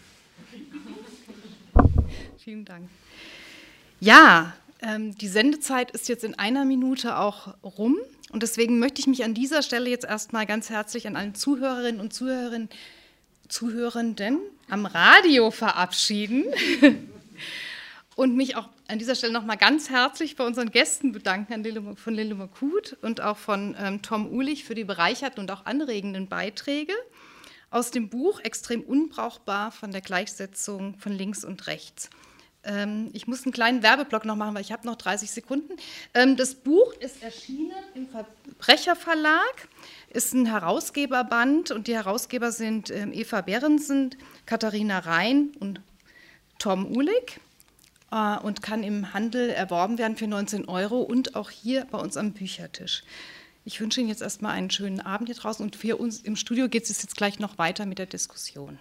Vielen Dank. Ja, ähm, die Sendezeit ist jetzt in einer Minute auch rum. Und deswegen möchte ich mich an dieser Stelle jetzt erstmal ganz herzlich an allen Zuhörerinnen und Zuhörerinnen, Zuhörenden am Radio verabschieden. und mich auch an dieser Stelle nochmal ganz herzlich bei unseren Gästen bedanken, von Lille Makut und auch von ähm, Tom Ulich für die bereicherten und auch anregenden Beiträge aus dem Buch Extrem unbrauchbar von der Gleichsetzung von links und rechts. Ähm, ich muss einen kleinen Werbeblock noch machen, weil ich habe noch 30 Sekunden. Ähm, das Buch ist erschienen im Verbrecherverlag. ist ein Herausgeberband und die Herausgeber sind ähm, Eva Behrensen, Katharina Rhein und Tom Uhlig äh, und kann im Handel erworben werden für 19 Euro und auch hier bei uns am Büchertisch. Ich wünsche Ihnen jetzt erstmal einen schönen Abend hier draußen und für uns im Studio geht es jetzt gleich noch weiter mit der Diskussion.